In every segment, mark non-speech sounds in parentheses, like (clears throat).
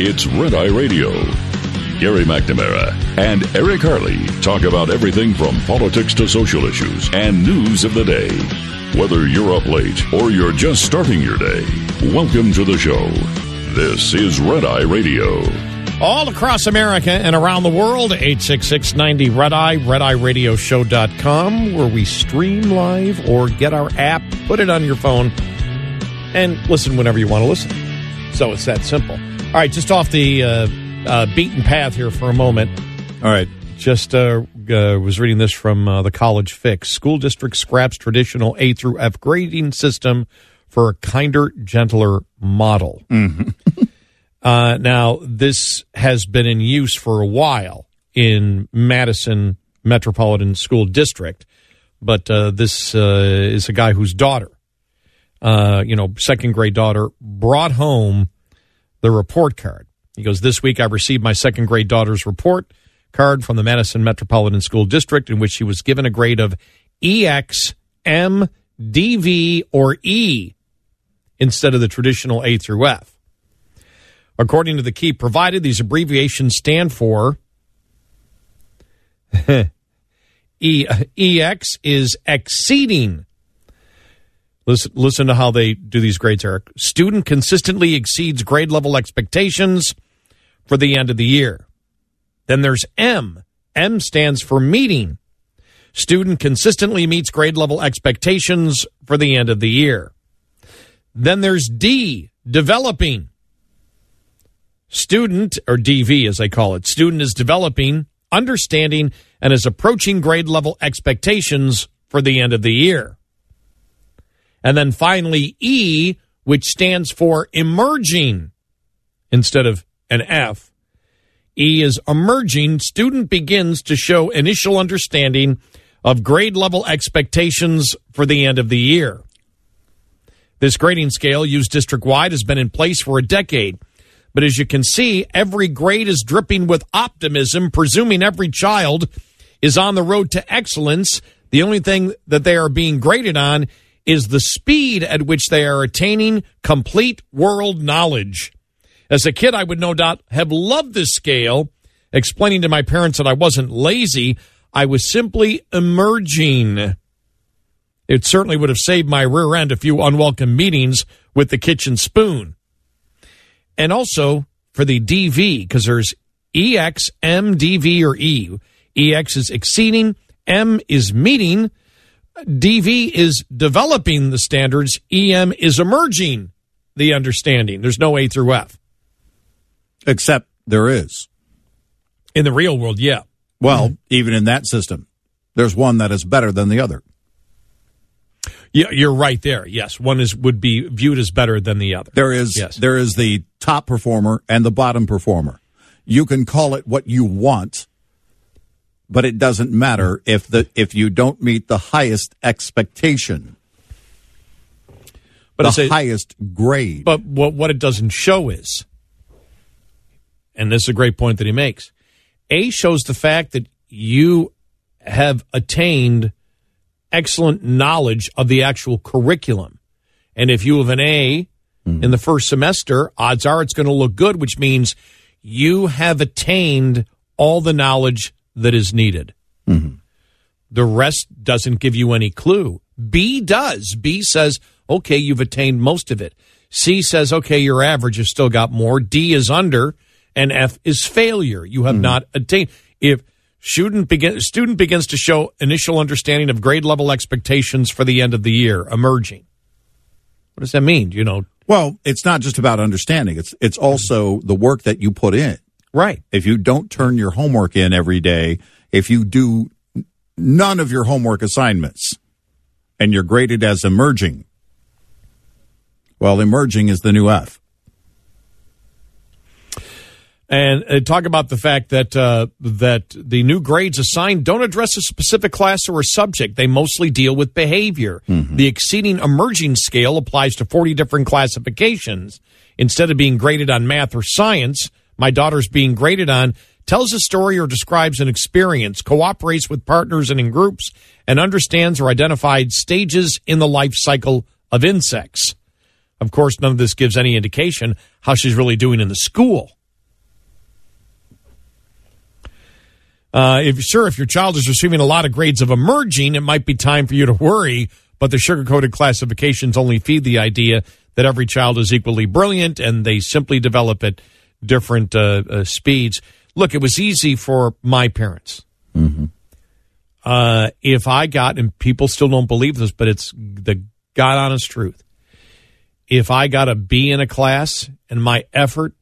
It's Red Eye Radio. Gary McNamara and Eric Harley talk about everything from politics to social issues and news of the day. Whether you're up late or you're just starting your day, welcome to the show. This is Red Eye Radio. All across America and around the world, 866 90 Red Eye, redeyeradioshow.com, where we stream live or get our app, put it on your phone, and listen whenever you want to listen. So it's that simple. All right, just off the uh, uh, beaten path here for a moment. All right. Just uh, uh, was reading this from uh, the College Fix. School district scraps traditional A through F grading system for a kinder, gentler model. (laughs) Uh, now, this has been in use for a while in Madison Metropolitan School District, but uh, this uh, is a guy whose daughter, uh, you know, second grade daughter, brought home the report card. He goes, This week I received my second grade daughter's report card from the Madison Metropolitan School District, in which she was given a grade of EX, M, DV, or E instead of the traditional A through F. According to the key provided, these abbreviations stand for (laughs) e, EX is exceeding. Listen, listen to how they do these grades, Eric. Student consistently exceeds grade level expectations for the end of the year. Then there's M. M stands for meeting. Student consistently meets grade level expectations for the end of the year. Then there's D, developing. Student, or DV as they call it, student is developing, understanding, and is approaching grade level expectations for the end of the year. And then finally, E, which stands for emerging instead of an F. E is emerging. Student begins to show initial understanding of grade level expectations for the end of the year. This grading scale, used district wide, has been in place for a decade. But as you can see, every grade is dripping with optimism, presuming every child is on the road to excellence. The only thing that they are being graded on is the speed at which they are attaining complete world knowledge. As a kid, I would no doubt have loved this scale, explaining to my parents that I wasn't lazy. I was simply emerging. It certainly would have saved my rear end a few unwelcome meetings with the kitchen spoon. And also for the DV, because there's EX, M, DV, or E. EX is exceeding, M is meeting, DV is developing the standards, EM is emerging the understanding. There's no A through F. Except there is. In the real world, yeah. Well, even in that system, there's one that is better than the other. Yeah, you're right there. Yes, one is would be viewed as better than the other. There is Yes. there is the top performer and the bottom performer. You can call it what you want, but it doesn't matter if the if you don't meet the highest expectation, But the it's a, highest grade. But what what it doesn't show is, and this is a great point that he makes. A shows the fact that you have attained excellent knowledge of the actual curriculum, and if you have an A mm-hmm. in the first semester, odds are it's going to look good, which means you have attained all the knowledge that is needed. Mm-hmm. The rest doesn't give you any clue. B does. B says, okay, you've attained most of it. C says, okay, your average has still got more. D is under, and F is failure. You have mm-hmm. not attained. If student, begin, student begins to show initial understanding of grade level expectations for the end of the year, emerging. What does that mean? You know, well, it's not just about understanding. It's it's also the work that you put in. Right. If you don't turn your homework in every day, if you do none of your homework assignments and you're graded as emerging, well, emerging is the new F. and uh, talk about the fact that uh, that the new grades assigned don't address a specific class or a subject. They mostly deal with behavior. The exceeding emerging scale applies to 40 different classifications. Instead of being graded on math or science, my daughter's being graded on, tells a story or describes an experience, cooperates with partners and in groups, and understands or identifies stages in the life cycle of insects. Of course, none of this gives any indication how she's really doing in the school. Uh, if sure, if your child is receiving a lot of grades of emerging, it might be time for you to worry. But the sugar-coated classifications only feed the idea that every child is equally brilliant, and they simply develop it different uh, uh, speeds. Look, it was easy for my parents. Uh, if I got, and people still don't believe this, but it's the God honest truth. If I got a B in a class and my effort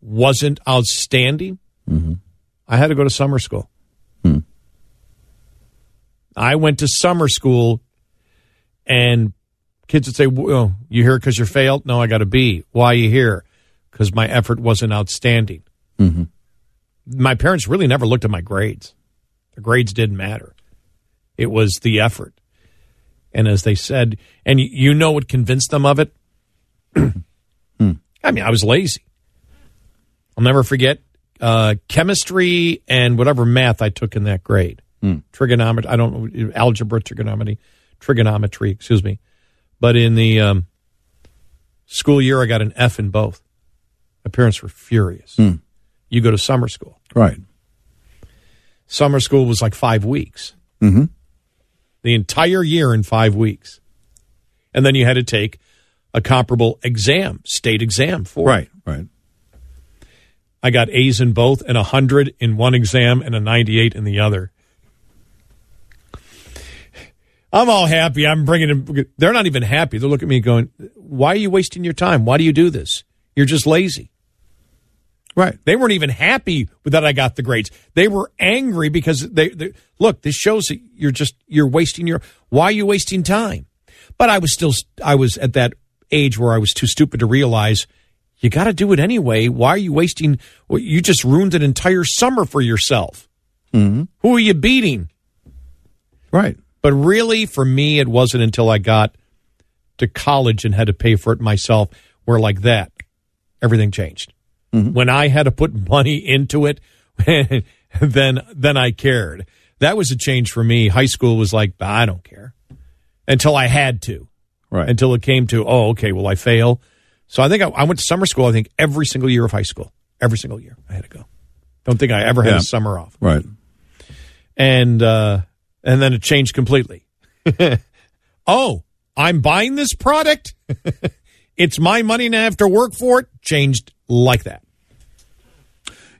wasn't outstanding, I had to go to summer school. I went to summer school, and kids would say, well, "You here because you failed?" No, I got a B. Why are you here? Because my effort wasn't outstanding. My parents really never looked at my grades. The grades didn't matter. It was the effort. And as they said, and you know what convinced them of it? (clears throat) I mean, I was lazy. I'll never forget uh, chemistry and whatever math I took in that grade. Trigonometry, I don't know, algebra, trigonometry, trigonometry, excuse me. But in the um, school year, I got an F in both. My parents were furious. You go to summer school. Right. Summer school was like five weeks. Mhm. The entire year in five weeks. And then you had to take a comparable exam, state exam for it. Right. Right. I got A's in both and a 100 in one exam and a 98 in the other. I'm all happy. I'm bringing them. They're not even happy. They're looking at me going, Why are you wasting your time? Why do you do this? You're just lazy. Right. They weren't even happy that I got the grades. They were angry because they, they look. This shows that you're just you're wasting your. Why are you wasting time? But I was still I was at that age where I was too stupid to realize you got to do it anyway. Why are you wasting? Well, you just ruined an entire summer for yourself. Mm-hmm. Who are you beating? Right. But really, for me, it wasn't until I got to college and had to pay for it myself where, like that, everything changed. When I had to put money into it, (laughs) then then I cared. That was a change for me. High school was like, I don't care until I had to. Right. Until it came to, oh, okay, will I fail? So I think I, I went to summer school. I think every single year of high school, every single year, I had to go. Don't think I ever had Yeah. a summer off right. and uh, and then it changed completely. (laughs) oh, I'm buying this product. (laughs) it's my money and I have to work for it. Changed like that.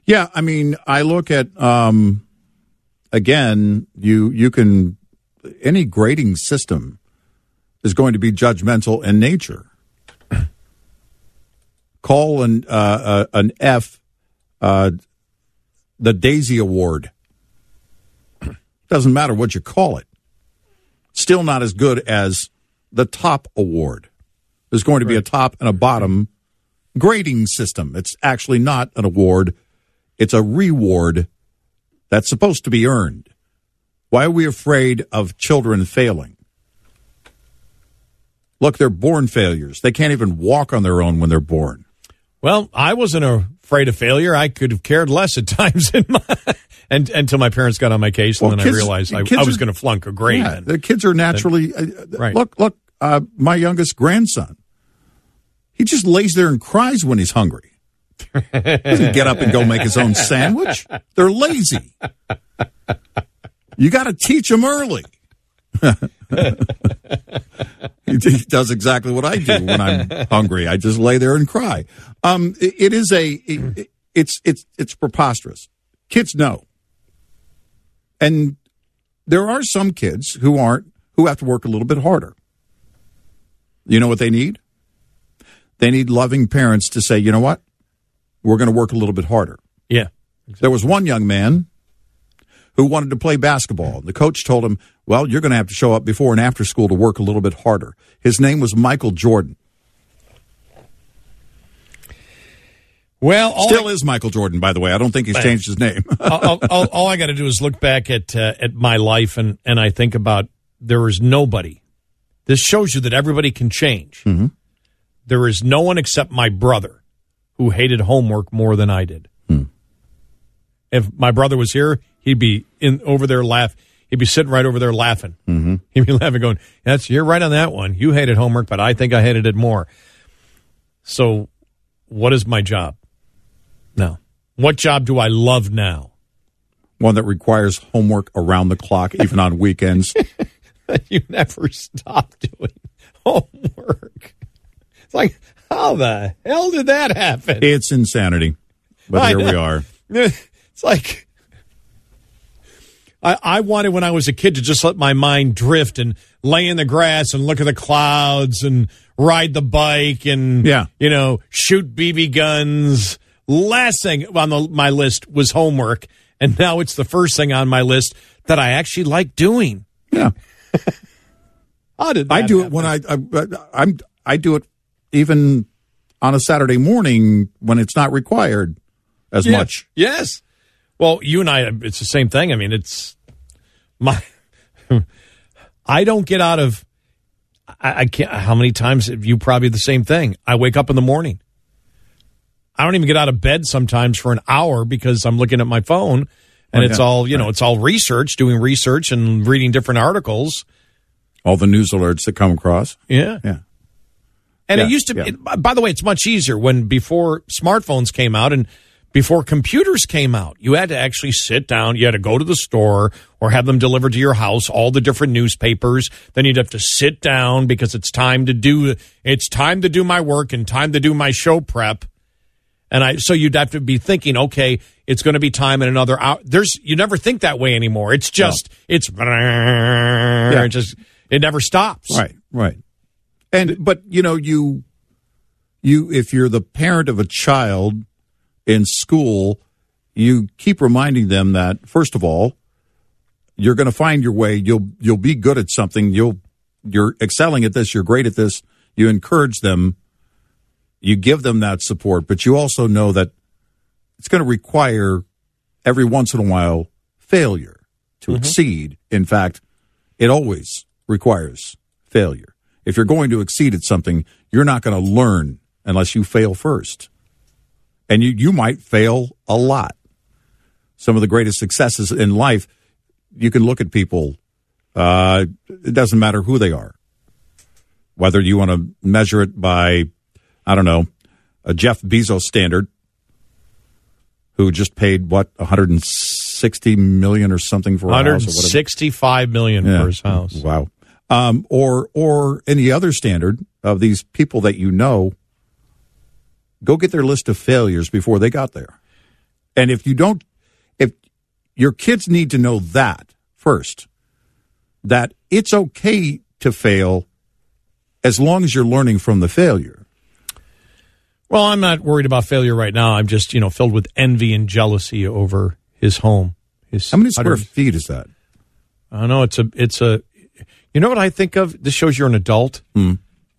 Yeah, I mean, I look at um, again. You you can any grading system is going to be judgmental in nature. Call an uh, uh, an F uh, the Daisy Award. Doesn't matter what you call it. Still not as good as the top award. There's going to be a top and a bottom grading system. It's actually not an award, it's a reward that's supposed to be earned. Why are we afraid of children failing? Look, they're born failures. They can't even walk on their own when they're born. Well, I wasn't afraid of failure. I could have cared less at (laughs) times in my, and, until my parents got on my case, and Well, then kids- I realized I, I was going to flunk a grade. Yeah, the kids are naturally. uh, Right. Look, look. Uh, my youngest grandson, he just lays there and cries when he's hungry. Doesn't get up and go make his own sandwich. They're lazy. You got to teach them early. (laughs) he he does exactly what I do when I'm hungry. I just lay there and cry. Um, it- it is a. it- it's it's it's preposterous. Kids know, and there are some kids who aren't who have to work a little bit harder. You know what they need? They need loving parents to say, you know what? We're going to work a little bit harder. yeah. There was one young man who wanted to play basketball. The coach told him, well, you're going to have to show up before and after school to work a little bit harder. His name was Michael Jordan. Well, all Still is Michael Jordan, by the way. I don't think he's changed his name. (laughs) all, all, all I got to do is look back at uh, at my life and and I think about there is nobody. This shows you that everybody can change. There is no one except my brother who hated homework more than I did. If my brother was here, he'd be in over there laugh. He'd be sitting right over there laughing. Mm-hmm. (laughs) He'd be laughing, going, "That's you're right on that one. You hated homework, but I think I hated it more." So, what is my job? now? What job do I love now? one that requires homework around the clock, even on (laughs) weekends. (laughs) you never stop doing homework. It's like, how the hell did that happen? It's insanity. But I here we are. (laughs) It's like I, I wanted when I was a kid to just let my mind drift and lay in the grass and look at the clouds and ride the bike and Yeah. you know shoot BB guns. Last thing on the, my list was homework, and now it's the first thing on my list that I actually like doing. Yeah. (laughs) How did I do it when I, I I'm I do it even on a Saturday morning when it's not required as Yeah. much. Yes. Well, you and I, it's the same thing. I mean, it's my. (laughs) I don't get out of. I, I can't. How many times have you probably the same thing? I wake up in the morning. I don't even get out of bed sometimes for an hour because I'm looking at my phone, and Oh, it's all you know. It's all research, doing research and reading different articles. All the news alerts that come across. Yeah. Yeah. And Yeah, it used to. yeah. It, by the way, it's much easier when before smartphones came out and before computers came out. You had to actually sit down. You had to go to the store or have them delivered to your house. All the different newspapers. Then you'd have to sit down because it's time to do. It's time to do my work and time to do my show prep. And I, so you'd have to be thinking, okay, it's going to be time in another hour. There's, you never think that way anymore. It's just, it's, it just, it never stops. Right, right. And but you know, you you if you're the parent of a child in school, you keep reminding them that first of all, you're going to find your way. You'll you'll be good at something. You'll you're excelling at this. You're great at this. You encourage them. You give them that support, but you also know that it's going to require every once in a while failure to mm-hmm. exceed. In fact, it always requires failure. If you're going to exceed at something, you're not going to learn unless you fail first. And you, you might fail a lot. Some of the greatest successes in life, you can look at people, uh, it doesn't matter who they are. Whether you want to measure it by, I don't know, a Jeff Bezos standard, who just paid what 160 million or something for a house or whatever. 165 million Yeah. for his house. Wow. Um, or or any other standard of these people that you know, go get their list of failures before they got there. And if you don't, if your kids need to know that first, that it's okay to fail as long as you're learning from the failure. Well, I'm not worried about failure right now. I'm just, you know, filled with envy and jealousy over his home. His How many square 100 feet is that? I don't know it's a, it's a. You know what I think of? This shows you're an adult.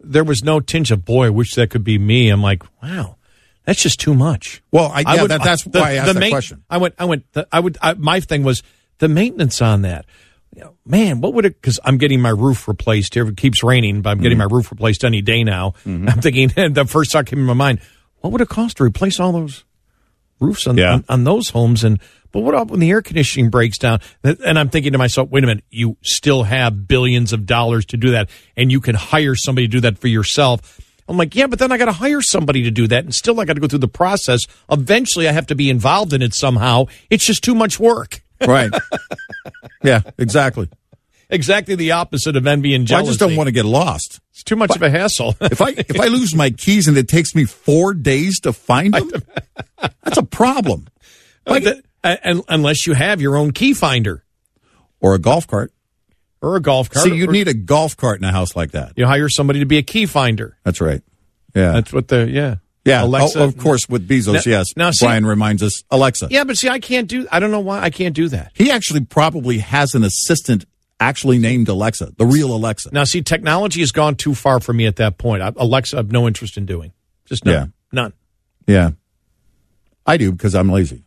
There was no tinge of boy. I wish that could be me. I'm like, wow, that's just too much. Well, I, yeah, would- that, that's (laughs) the- why I asked the that main- question. I went, I went. The, I would. I, my thing was the maintenance on that. You know, man, what would it? Because I'm getting my roof replaced here. It keeps raining, but I'm getting Mm-hmm. my roof replaced any day now. (laughs) I'm thinking (laughs) the first thought came in my mind: what would it cost to replace all those roofs on, Yeah. on, on those homes? And but what about when the air conditioning breaks down? And I'm thinking to myself, wait a minute, you still have billions of dollars to do that, and you can hire somebody to do that for yourself. I'm like, yeah, but then I got to hire somebody to do that, and still I got to go through the process. Eventually, I have to be involved in it somehow. It's just too much work. Right. (laughs) yeah, exactly. Exactly the opposite of envy and Well, I just don't want to get lost. It's too much of a hassle. (laughs) If I if I lose my keys and it takes me four days to find them, that's a problem. (laughs) But the- uh, and, unless you have your own key finder Or a golf cart. or a golf cart, See, you need a golf cart in a house like that. you hire somebody to be a key finder. That's right. Yeah, That's what the yeah yeah. Oh, Alexa. Oh, of course, with Bezos, Now- yes. now, see- Brian reminds us Alexa. Yeah, but see, I can't do. I don't know why I can't do that. He actually probably has an assistant actually named Alexa, the real Alexa. Now, see, technology has gone too far for me at that point. I, Alexa, I have no interest in doing. Just none. Yeah. None. Yeah, I do because I'm lazy.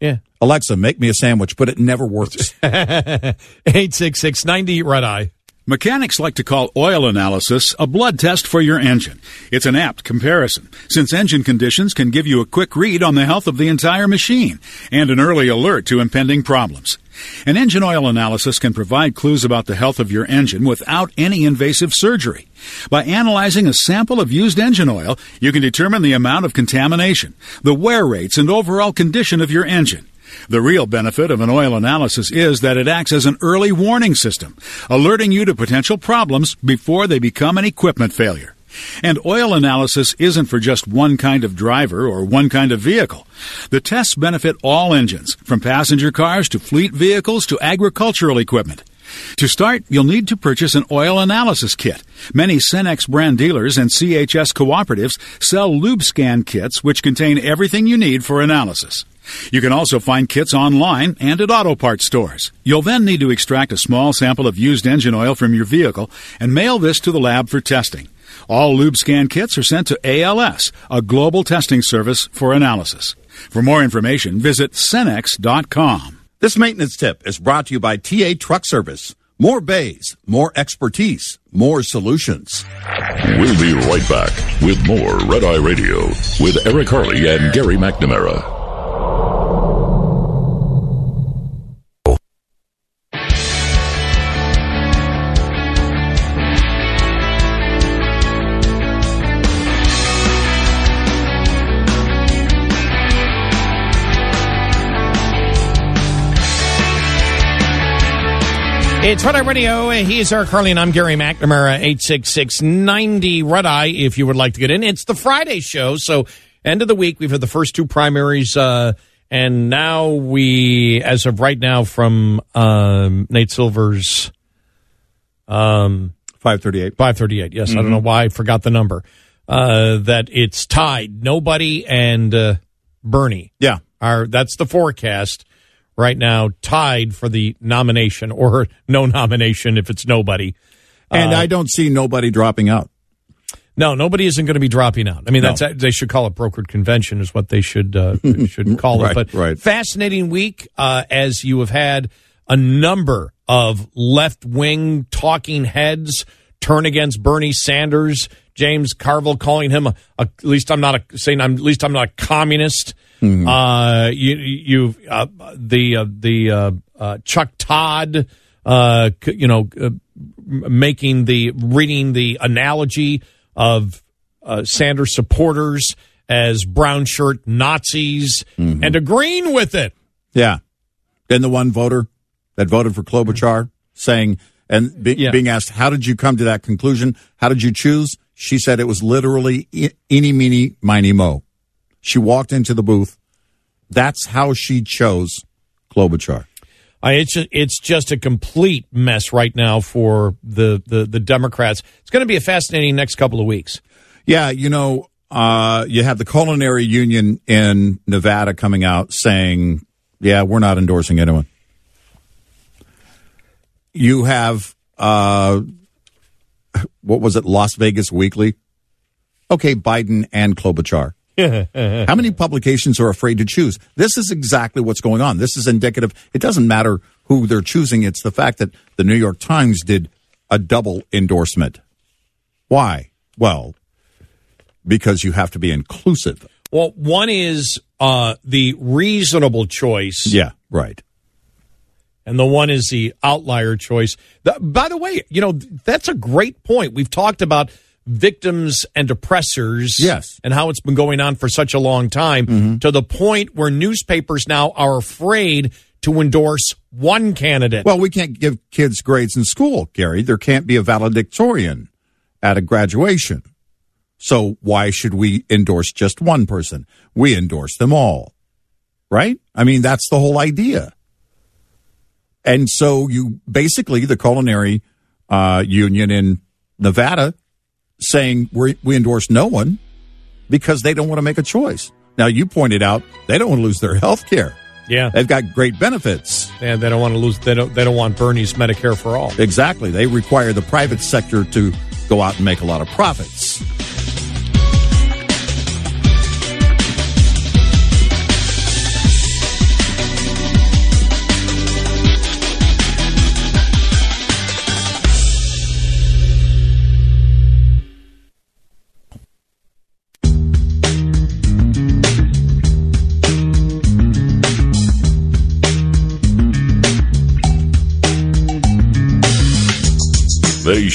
Yeah. Alexa, make me a sandwich, but it never works. (laughs) 866 90 Red Eye. Mechanics like to call oil analysis a blood test for your engine. It's an apt comparison, since engine conditions can give you a quick read on the health of the entire machine and an early alert to impending problems. An engine oil analysis can provide clues about the health of your engine without any invasive surgery. By analyzing a sample of used engine oil, you can determine the amount of contamination, the wear rates, and overall condition of your engine. The real benefit of an oil analysis is that it acts as an early warning system, alerting you to potential problems before they become an equipment failure. And oil analysis isn't for just one kind of driver or one kind of vehicle. The tests benefit all engines, from passenger cars to fleet vehicles to agricultural equipment. To start, you'll need to purchase an oil analysis kit. Many Cenex brand dealers and CHS cooperatives sell LubeScan kits which contain everything you need for analysis. You can also find kits online and at auto parts stores. You'll then need to extract a small sample of used engine oil from your vehicle and mail this to the lab for testing. All LubeScan kits are sent to ALS, a global testing service for analysis. For more information, visit Cenex.com. This maintenance tip is brought to you by TA Truck Service. More bays, more expertise, more solutions. We'll be right back with more Red Eye Radio with Eric Harley and Gary McNamara. It's Red Eye Radio. He's Eric Harley, and I'm Gary McNamara, 86690 Red Eye, if you would like to get in. It's the Friday show, so end of the week. We've had the first two primaries, uh, and now we, as of right now, from um, Nate Silver's um, 538. 538, yes. I don't know why I forgot the number. Uh, that it's tied. Nobody and uh, Bernie Yeah. are, that's the forecast right now, tied for the nomination or no nomination if it's nobody. And I don't see nobody dropping out. No, nobody isn't going to be dropping out. I mean, No. that's they should call it brokered convention is what they should uh, (laughs) should call Right, it. But right. fascinating week uh, as you have had a number of left wing talking heads turn against Bernie Sanders. James Carville calling him a, a, at least I'm not a, saying I'm at least I'm not a communist. Mm-hmm. Uh, you you uh, the uh, the uh, uh, Chuck Todd, uh, c- you know, uh, making the reading the analogy of uh, Sanders supporters as brown shirt Nazis Mm-hmm. and agreeing with it. Yeah. Then the one voter that voted for Klobuchar saying, and be, Yeah. being asked, how did you come to that conclusion? How did you choose? She said it was literally eeny, meeny, miny, mo. She walked into the booth. That's how she chose Klobuchar. I, it's just, it's just a complete mess right now for the the, the Democrats. It's going to be a fascinating next couple of weeks. Yeah, you know, uh, you have the culinary union in Nevada coming out saying, yeah, we're not endorsing anyone. You have, uh, (laughs) what was it, Las Vegas Weekly? Okay, Biden and Klobuchar. (laughs) How many publications are afraid to choose? This is exactly what's going on. This is indicative. It doesn't matter who they're choosing. It's the fact that the New York Times did a double endorsement. Why? Well, because you have to be inclusive. Well, one is uh, the reasonable choice, Yeah, right. And the one is the outlier choice. By the way, you know that's a great point. We've talked about victims and oppressors, Yes. and how it's been going on for such a long time mm-hmm. to the point where newspapers now are afraid to endorse one candidate. Well, we can't give kids grades in school, Gary. There can't be a valedictorian at a graduation. So why should we endorse just one person? We endorse them all. Right? I mean, that's the whole idea. And so you basically, the culinary uh, union in Nevada saying we we endorse no one because they don't want to make a choice. Now, you pointed out they don't want to lose their health care. yeah, They've got great benefits. and they don't want to lose. They don't. They don't want Bernie's Medicare for all. Exactly. They require the private sector to go out and make a lot of profits.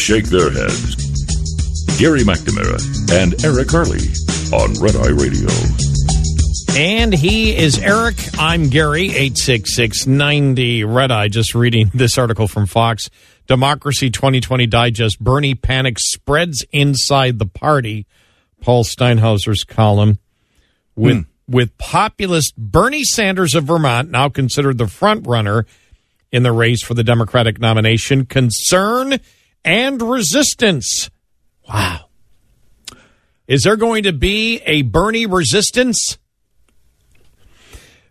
Shake their heads. Gary McNamara and Eric Harley on Red Eye Radio. And he is Eric. I'm Gary, 86690 Red Eye. Just reading this article from Fox. Democracy 2020 Digest. Bernie panic spreads inside the party. Paul Steinhauser's column. With, hmm. with populist Bernie Sanders of Vermont, now considered the front runner in the race for the Democratic nomination, concern and resistance. Wow. Is there going to be a Bernie resistance?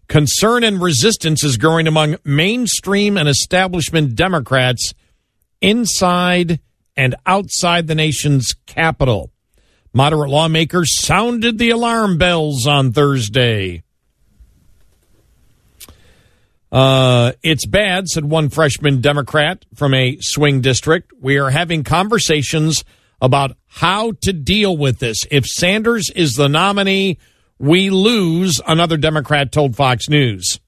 Concern and resistance is growing among mainstream and establishment Democrats inside and outside the nation's capital. Moderate lawmakers sounded the alarm bells on Thursday. Uh, it's bad, said one freshman Democrat from a swing district. We are having conversations about how to deal with this. If Sanders is the nominee, we lose, another Democrat told Fox News.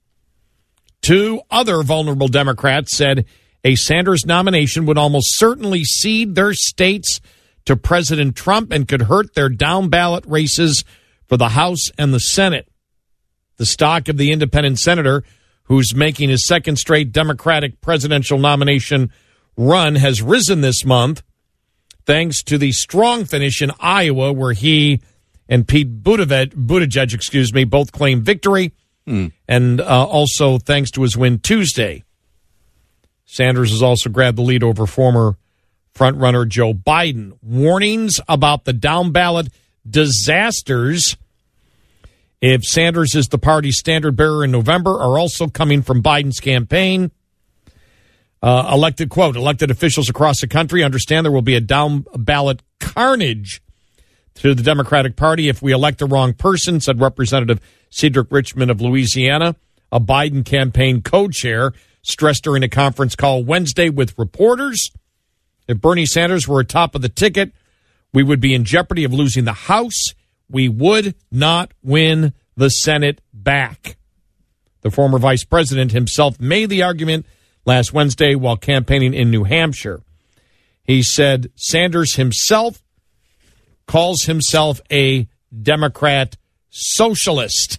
Two other vulnerable Democrats said a Sanders nomination would almost certainly cede their states to President Trump and could hurt their down ballot races for the House and the Senate. The stock of the independent senator, who's making his second straight Democratic presidential nomination run, has risen this month thanks to the strong finish in Iowa, where he and Pete Buttigieg, Buttigieg excuse me, both claimed victory, mm. and uh, also thanks to his win Tuesday. Sanders has also grabbed the lead over former frontrunner Joe Biden. Warnings about the down ballot disasters if Sanders is the party's standard bearer in November are also coming from Biden's campaign. Uh, elected quote elected officials across the country understand there will be a down ballot carnage to the Democratic Party if we elect the wrong person, said Representative Cedric Richmond of Louisiana, a Biden campaign co chair, stressed during a conference call Wednesday with reporters. If Bernie Sanders were atop of the ticket, we would be in jeopardy of losing the House. We would not win the Senate back. The former vice president himself made the argument last Wednesday while campaigning in New Hampshire. He said Sanders himself calls himself a Democrat socialist.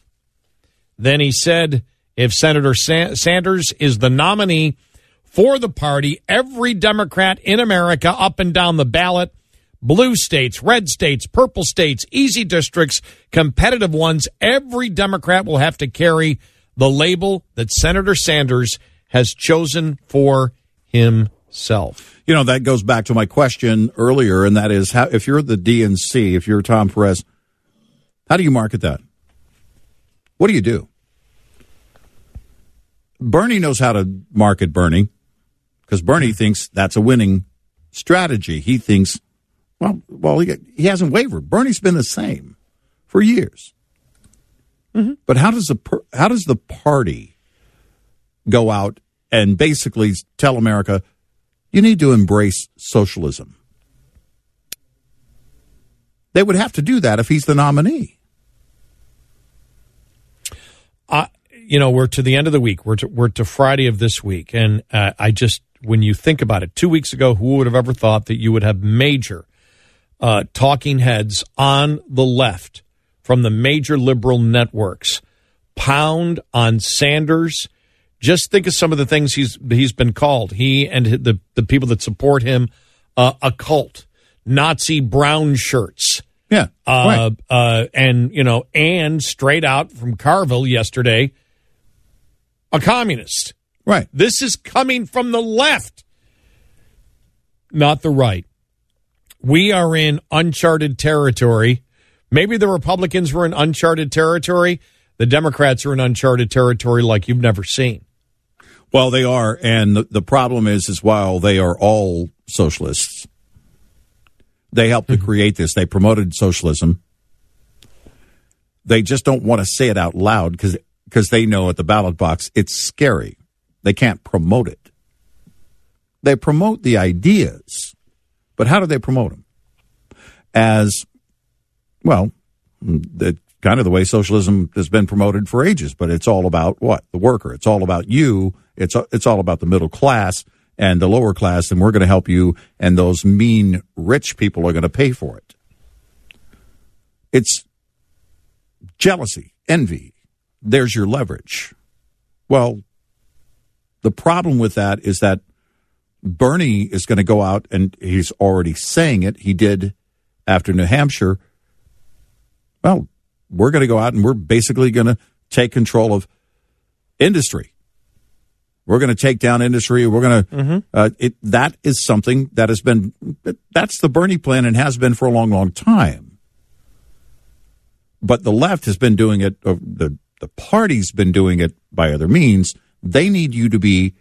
Then he said if Senator Sa- Sanders is the nominee for the party, every Democrat in America up and down the ballot, blue states, red states, purple states, easy districts, competitive ones, every Democrat will have to carry the label that Senator Sanders has chosen for himself. You know, that goes back to my question earlier, and that is how, if you're the DNC, if you're Tom Perez, how do you market that? What do you do? Bernie knows how to market Bernie because Bernie thinks that's a winning strategy. He thinks, well, well, he, he hasn't wavered. Bernie's been the same for years. Mm-hmm. But how does the how does the party go out and basically tell America, you need to embrace socialism. They would have to do that if he's the nominee. Uh, you know, we're to the end of the week. We're to, we're to Friday of this week. And uh, I just, when you think about it, two weeks ago, who would have ever thought that you would have major uh, talking heads on the left from the major liberal networks pound on Sanders just think of some of the things he's he's been called. He and the the people that support him, uh, a cult, Nazi brown shirts. Yeah, uh, right. uh, and you know, and straight out from Carville yesterday, a communist. Right. This is coming from the left, not the right. We are in uncharted territory. Maybe the Republicans were in uncharted territory. The Democrats are in uncharted territory like you've never seen. Well, they are, and the, the problem is, is while they are all socialists, they helped mm-hmm. to create this. They promoted socialism. They just don't want to say it out loud because because they know at the ballot box it's scary. They can't promote it. They promote the ideas, but how do they promote them? As well, the kind of the way socialism has been promoted for ages, but it's all about what? The worker. It's all about you. It's, it's all about the middle class and the lower class, and we're going to help you, and those mean rich people are going to pay for it. It's, jealousy, envy. There's your leverage. Well, the problem with that is that Bernie is going to go out and he's already saying it. He did after New Hampshire. Well, we're going to go out and we're basically going to take control of industry. We're going to take down industry. We're going to. Mm-hmm. Uh, it, that is something that has been. That's the Bernie plan and has been for a long, long time. But the left has been doing it. Uh, the the party's been doing it by other means. They need you to be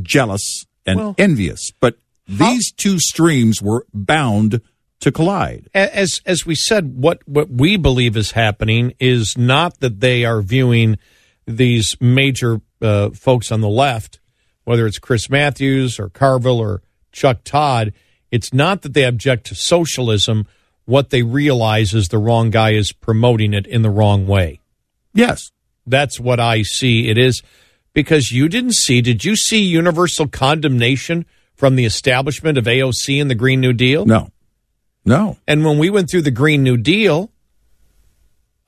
jealous and well, envious. But these two streams were bound to collide. As as we said, what what we believe is happening is not that they are viewing these major uh, folks on the left, whether it's Chris Matthews or Carville or Chuck Todd. It's not that they object to socialism. What they realize is the wrong guy is promoting it in the wrong way. Yes. That's what I see it is because you didn't see, did you see universal condemnation from the establishment of AOC and the Green New Deal? No. No. And when we went through the Green New Deal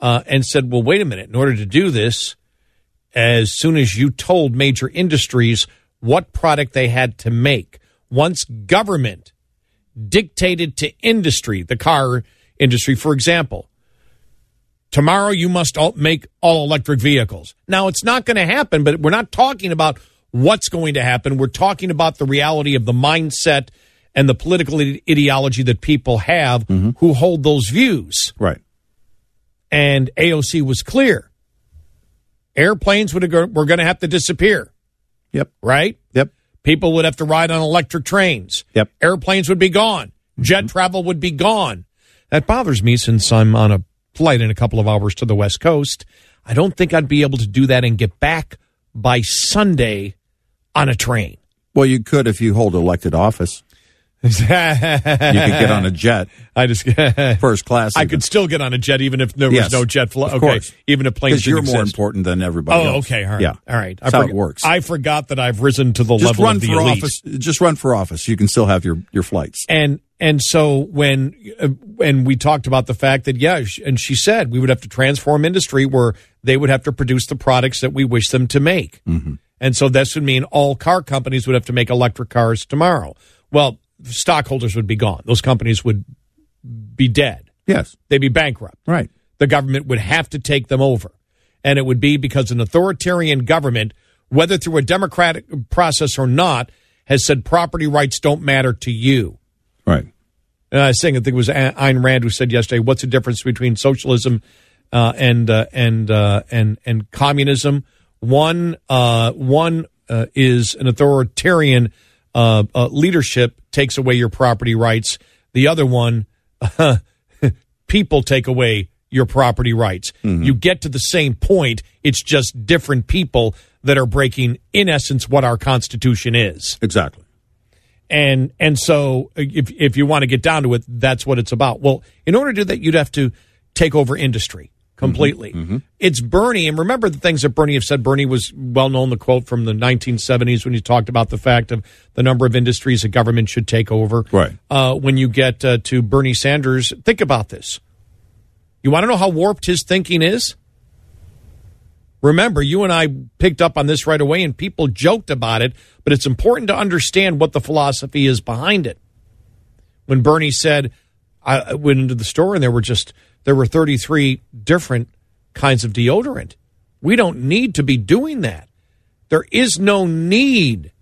uh, and said, well, wait a minute, in order to do this, as soon as you told major industries what product they had to make, once government dictated to industry, the car industry, for example, Tomorrow you must all make all electric vehicles. Now it's not going to happen, but we're not talking about what's going to happen. We're talking about the reality of the mindset and the political ideology that people have mm-hmm. who hold those views. Right. And AOC was clear. Airplanes would have, were going to have to disappear. Yep. Right? Yep. People would have to ride on electric trains. Yep. Airplanes would be gone. Jet mm-hmm. travel would be gone. That bothers me since I'm on a flight in a couple of hours to the West Coast. I don't think I'd be able to do that and get back by Sunday on a train. Well, you could if you hold elected office. You could get on a jet. (laughs) I just (laughs) first class. I could still get on a jet even if there was yes, no jet flow. Okay, course. even if planes. Because you're exist. more important than everybody. Oh, else. okay, all right, yeah, all right. That's I how it works. I forgot that I've risen to the just level run of the for elite. office. Just run for office. You can still have your your flights. And and so when uh, and we talked about the fact that yeah, and she said we would have to transform industry where they would have to produce the products that we wish them to make. Mm-hmm. And so this would mean all car companies would have to make electric cars tomorrow. Well, stockholders would be gone. Those companies would be dead. Yes. They'd be bankrupt. Right. The government would have to take them over. And it would be because an authoritarian government, whether through a democratic process or not, has said property rights don't matter to you. Right. And I was saying, I think it was Ayn Rand who said yesterday, "What's the difference between socialism uh, and uh, and uh, and and communism? One uh, one uh, is an authoritarian uh, leadership takes away your property rights. The other one, (laughs) people take away your property rights. Mm-hmm. You get to the same point. It's just different people that are breaking, in essence, what our Constitution is. Exactly and and so if if you want to get down to it, that's what it's about. Well, in order to do that, you'd have to take over industry completely. Mm-hmm, mm-hmm. It's Bernie, and remember the things that Bernie have said. Bernie was well known. The quote from the 1970s when he talked about the fact of the number of industries the government should take over. Right. Uh, when you get uh, to Bernie Sanders, think about this. You want to know how warped his thinking is? Remember, you and I picked up on this right away, and people joked about it, but it's important to understand what the philosophy is behind it. When Bernie said, I went into the store and there were just there were 33 different kinds of deodorant. We don't need to be doing that. There is no need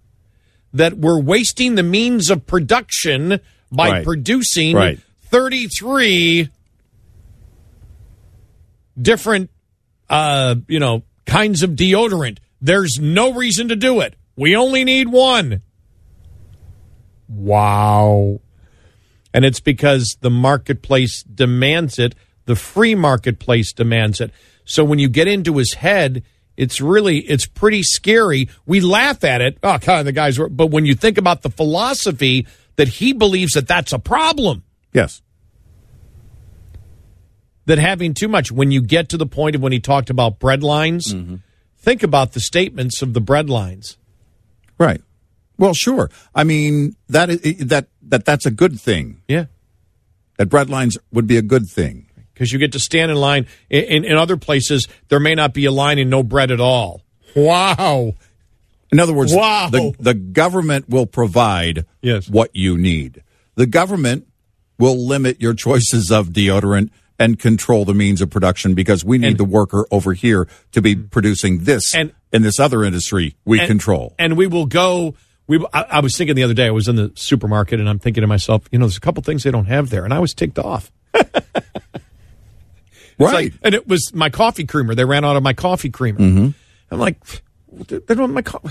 that we're wasting the means of production by right. producing right. 33 different uh, you know, kinds of deodorant. There's no reason to do it. We only need one. Wow. And it's because the marketplace demands it, the free marketplace demands it. So when you get into his head, it's really it's pretty scary. We laugh at it. Oh god, the guys were but when you think about the philosophy that he believes that that's a problem. Yes. That having too much when you get to the point of when he talked about bread lines, mm-hmm. think about the statements of the bread lines. Right. Well, sure. I mean that is, that that that's a good thing. Yeah. That bread lines would be a good thing because you get to stand in line. In, in, in other places, there may not be a line and no bread at all. Wow. In other words, Wow. the, the government will provide Yes. what you need. The government will limit your choices of deodorant and control the means of production because we need And- the worker over here to be producing this And- in this other industry we and, control. And we will go. We, I, I was thinking the other day. I was in the supermarket, and I'm thinking to myself, you know, there's a couple things they don't have there, and I was ticked off. (laughs) Right. like- and it was my coffee creamer. They ran out of my coffee creamer. Mm-hmm. I'm like, they don't have my. Co-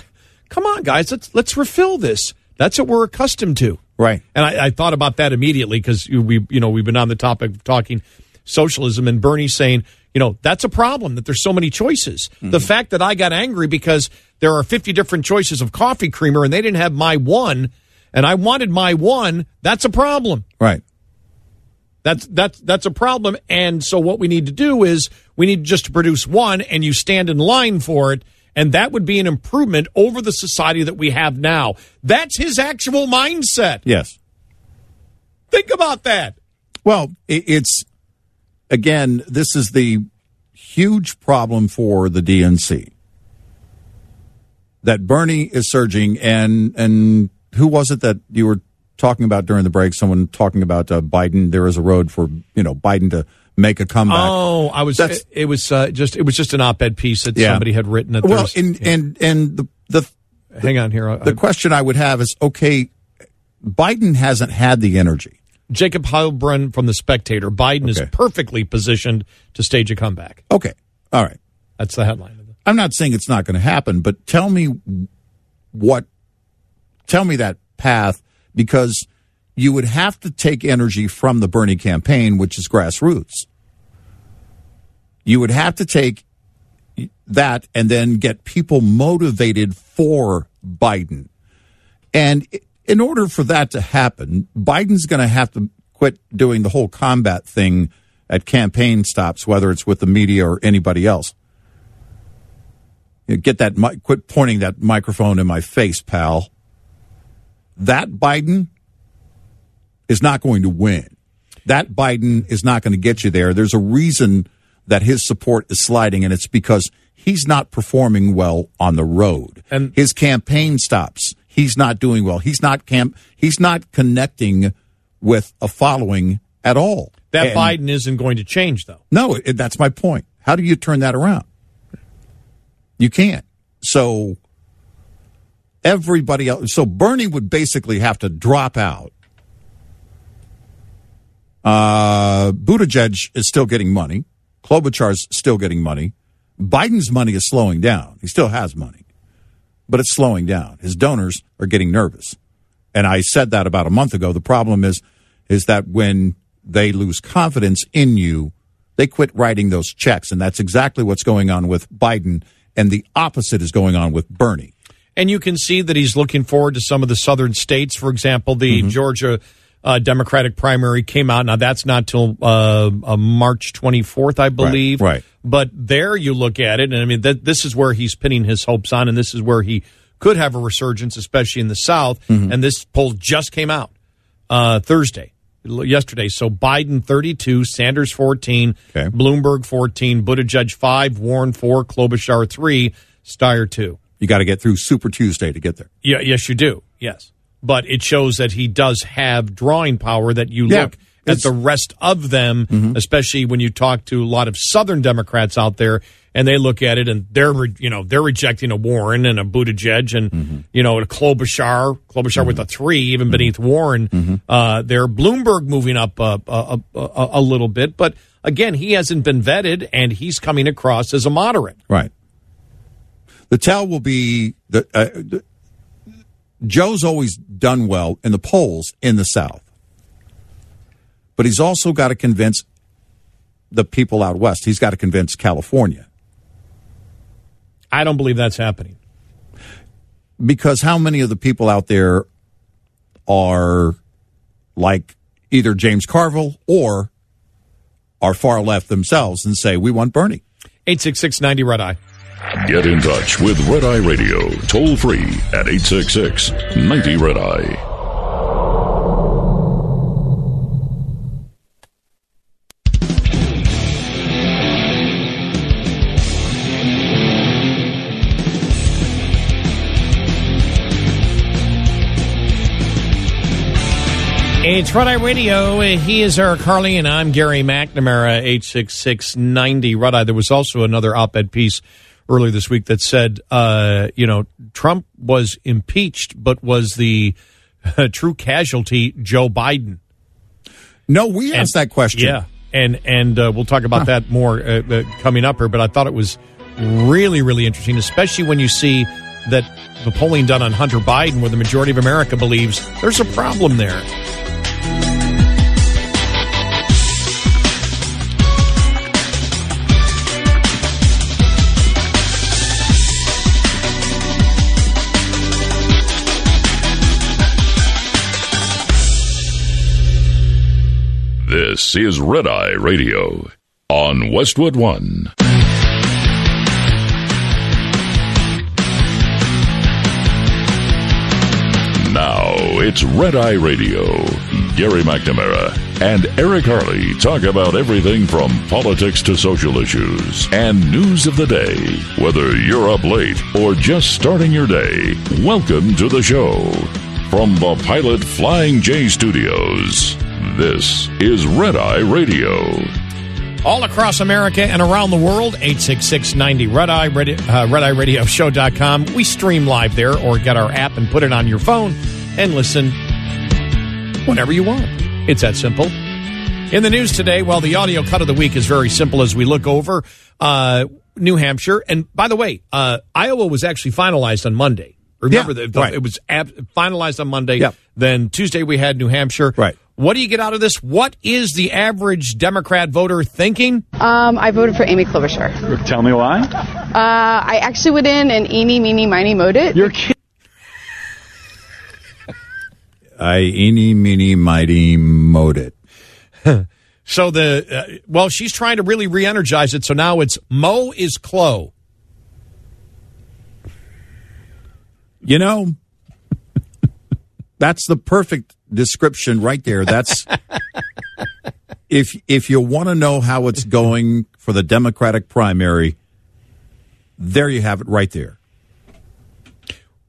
Come on, guys, let's let's refill this. That's what we're accustomed to. right. And I, I thought about that immediately because we, you know, we've been on the topic of talking socialism, and Bernie saying, you know, that's a problem that there's so many choices. The fact that I got angry because there are 50 different choices of coffee creamer and they didn't have my one, and I wanted my one, that's a problem. Right. That's that's that's a problem. And so what we need to do is we need just to produce one, and you stand in line for it. And that would be an improvement over the society that we have now. That's his actual mindset. Yes. Think about that. Well, it's again, this is the huge problem for the DNC that Bernie is surging, and and who was it that you were talking about during the break? Someone talking about uh, Biden. There is a road for you know Biden to make a comeback. Oh, I was. It, it was uh, just. It was just an op-ed piece that Yeah. somebody had written. That well, and and and the the hang on here. the Uh, question I would have is okay. Biden hasn't had the energy. Jacob Heilbrunn from the Spectator. Biden is perfectly positioned to stage a comeback. Okay, all right. That's the headline. I'm not saying it's not going to happen, but tell me what, tell me that path because you would have to take energy from the Bernie campaign, which is grassroots. You would have to take that and then get people motivated for Biden. And in order for that to happen, Biden's going to have to quit doing the whole combat thing at campaign stops, whether it's with the media or anybody else. Get that, quit pointing that microphone in my face, pal. That Biden is not going to win. That Biden is not going to get you there. There's a reason that his support is sliding, and it's because he's not performing well on the road. And- his campaign stops. He's not doing well. He's not camp. He's not connecting with a following at all. That And- Biden isn't going to change, though. no, it, that's my point. How do you turn that around? You can't. So everybody else. So Bernie would basically have to drop out. Uh, Buttigieg is still getting money. Klobuchar's still getting money. Biden's money is slowing down. He still has money, but it's slowing down. His donors are getting nervous. And I said that about a month ago. The problem is, is that when they lose confidence in you, they quit writing those checks. And that's exactly what's going on with Biden. And the opposite is going on with Bernie. And you can see that he's looking forward to some of the southern states. For example, the Mm-hmm. Georgia uh, Democratic primary came out. Now, that's not till uh, uh, March 24th, I believe. right. But there you look at it, and I mean, that, this is where he's pinning his hopes on, and this is where he could have a resurgence, especially in the South. Mm-hmm. And this poll just came out uh, Thursday, yesterday. So Biden 32, Sanders 14, Okay. Bloomberg 14, Buttigieg 5, Warren 4, Klobuchar 3, Steyer 2. You got to get through Super Tuesday to get there. Yeah, yes, you do. Yes, but it shows that he does have drawing power. That you Yeah, look at the rest of them, mm-hmm. especially when you talk to a lot of Southern Democrats out there, and they look at it and they're re- you know they're rejecting a Warren and a Buttigieg and mm-hmm. you know a Klobuchar, Klobuchar with a mm-hmm. three, even beneath Warren. Uh, they're Bloomberg moving up a, a, a, a little bit, but again, he hasn't been vetted, and he's coming across as a moderate. Right. The tell will be the, uh, the Joe's always done well in the polls in the South, but he's also got to convince the people out west. He's got to convince California I don't believe that's happening. because how many of the people out there are like either James Carville or are far left themselves and say we want Bernie. Eight six six ninety red eye. Get in touch with Red Eye Radio toll free at 866 90 Red Eye. It's Red Eye Radio. He is Eric Harley, and I'm Gary McNamara, 86690 Red Eye. There was also another op ed piece earlier this week that said, uh, you know, Trump was impeached, but was the uh, (laughs) true casualty Joe Biden? No, we asked that question. Yeah. And, and uh, we'll talk about huh. that more uh, uh, coming up here, but I thought it was really, really interesting, especially when you see that the polling done on Hunter Biden, where the majority of America believes there's a problem there. This is Red Eye Radio on Westwood One. Now it's Red Eye Radio. Gary McNamara and Eric Harley talk about everything from politics to social issues and news of the day. Whether you're up late or just starting your day, welcome to the show. From the Pilot Flying J Studios, this is Red Eye Radio. All across America and around the world, 86690 Red Eye, Radio, uh, Red Eye Radio Show.com. We stream live there or get our app and put it on your phone and listen whenever you want. It's that simple. In the news today, well, the audio cut of the week is very simple as we look over uh, New Hampshire. And by the way, uh, Iowa was actually finalized on Monday. Remember, yeah, the, right. it was ab- finalized on Monday. Yep. Then Tuesday we had New Hampshire. Right. What do you get out of this? What is the average Democrat voter thinking? Um, I voted for Amy Klobuchar. Tell me why. Uh, I actually went in and eeny, meeny, miny, mowed it. You're kidding. (laughs) I eeny, meeny, mighty, mowed it. (laughs) so the uh, well, she's trying to really re-energize it. So now it's Mo is Clo. You know, (laughs) that's the perfect description right there. That's (laughs) if if you want to know how it's going for the Democratic primary, there you have it right there.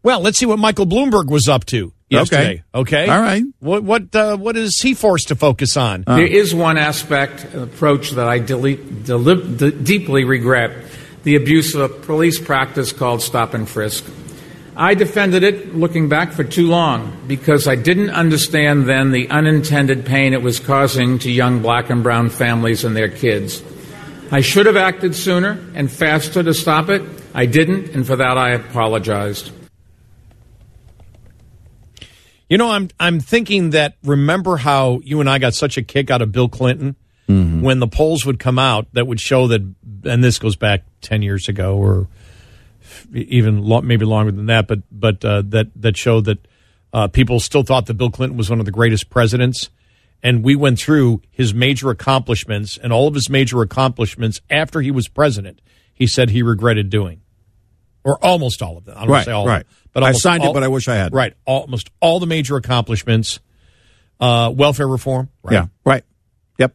Well, let's see what Michael Bloomberg was up to yesterday. Okay. okay? All right. What what uh, what is he forced to focus on? Uh, there is one aspect, an approach that I delete, delib, de- deeply regret: the abuse of a police practice called stop and frisk. I defended it looking back for too long because I didn't understand then the unintended pain it was causing to young black and brown families and their kids. I should have acted sooner and faster to stop it. I didn't, and for that I apologized. You know, I'm I'm thinking that remember how you and I got such a kick out of Bill Clinton mm-hmm. when the polls would come out that would show that, and this goes back ten years ago or even lo- maybe longer than that, but but uh, that that showed that uh, people still thought that Bill Clinton was one of the greatest presidents. And we went through his major accomplishments and all of his major accomplishments after he was president. He said he regretted doing, or almost all of them. I don't right, say all, right. but I signed all, it, but I wish I had. Right, almost all the major accomplishments. Uh, welfare reform. Right? Yeah, right. Yep.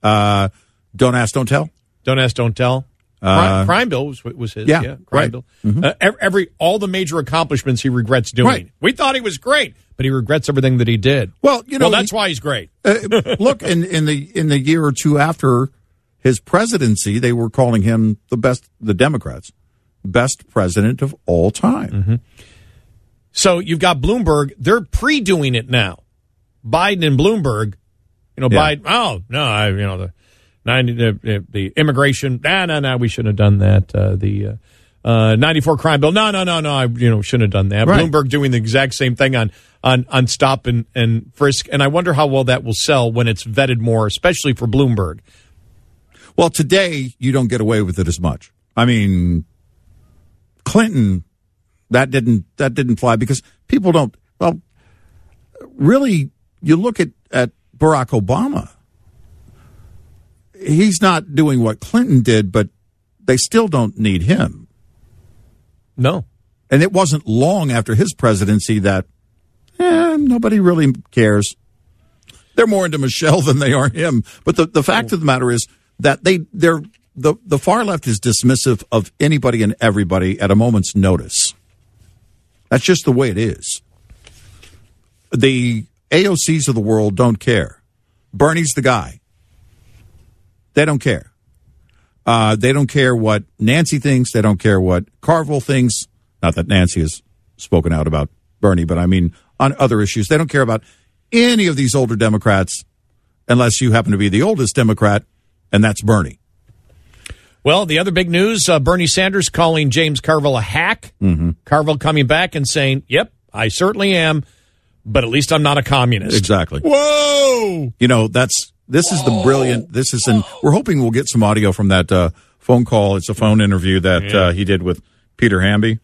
Uh, don't ask, don't tell. Don't ask, don't tell. Uh, crime, bill was, was his. Yeah, yeah crime right. bill. Mm-hmm. Uh, every all the major accomplishments he regrets doing. Right. We thought he was great, but he regrets everything that he did. Well, you know, well, that's he, why he's great. uh, look, in in the in the year or two after his presidency, they were calling him the best. The Democrats, best president of all time. Mm-hmm. So you've got Bloomberg. They're pre-doing it now. Biden and Bloomberg. You know, Yeah. Biden. Oh no, I you know the. 90, the, the immigration, nah, no, no, we shouldn't have done that. Uh, the uh, uh, 94 crime bill, no, no, no, no, I you know shouldn't have done that. Right. Bloomberg doing the exact same thing on on on stop and, and frisk, and I wonder how well that will sell when it's vetted more, especially for Bloomberg. Well, today you don't get away with it as much. I mean, Clinton, that didn't that didn't fly because people don't. Well, really, you look at at Barack Obama. He's not doing what Clinton did, but they still don't need him. No, And it wasn't long after his presidency that eh, nobody really cares. They're more into Michelle (laughs) than they are him. But the, the fact of the matter is that they they're the, the far left is dismissive of anybody and everybody at a moment's notice. That's just the way it is. The AOCs of the world don't care. Bernie's the guy. They don't care. Uh, they don't care what Nancy thinks. They don't care what Carville thinks. Not that Nancy has spoken out about Bernie, but I mean on other issues. They don't care about any of these older Democrats unless you happen to be the oldest Democrat, and that's Bernie. Well, the other big news uh, Bernie Sanders calling James Carville a hack. Mm-hmm. Carville coming back and saying, Yep, I certainly am, but at least I'm not a communist. Exactly. Whoa! You know, that's this is the brilliant. This is, and we're hoping we'll get some audio from that uh, phone call. It's a phone interview that Yeah. uh, he did with Peter Hamby,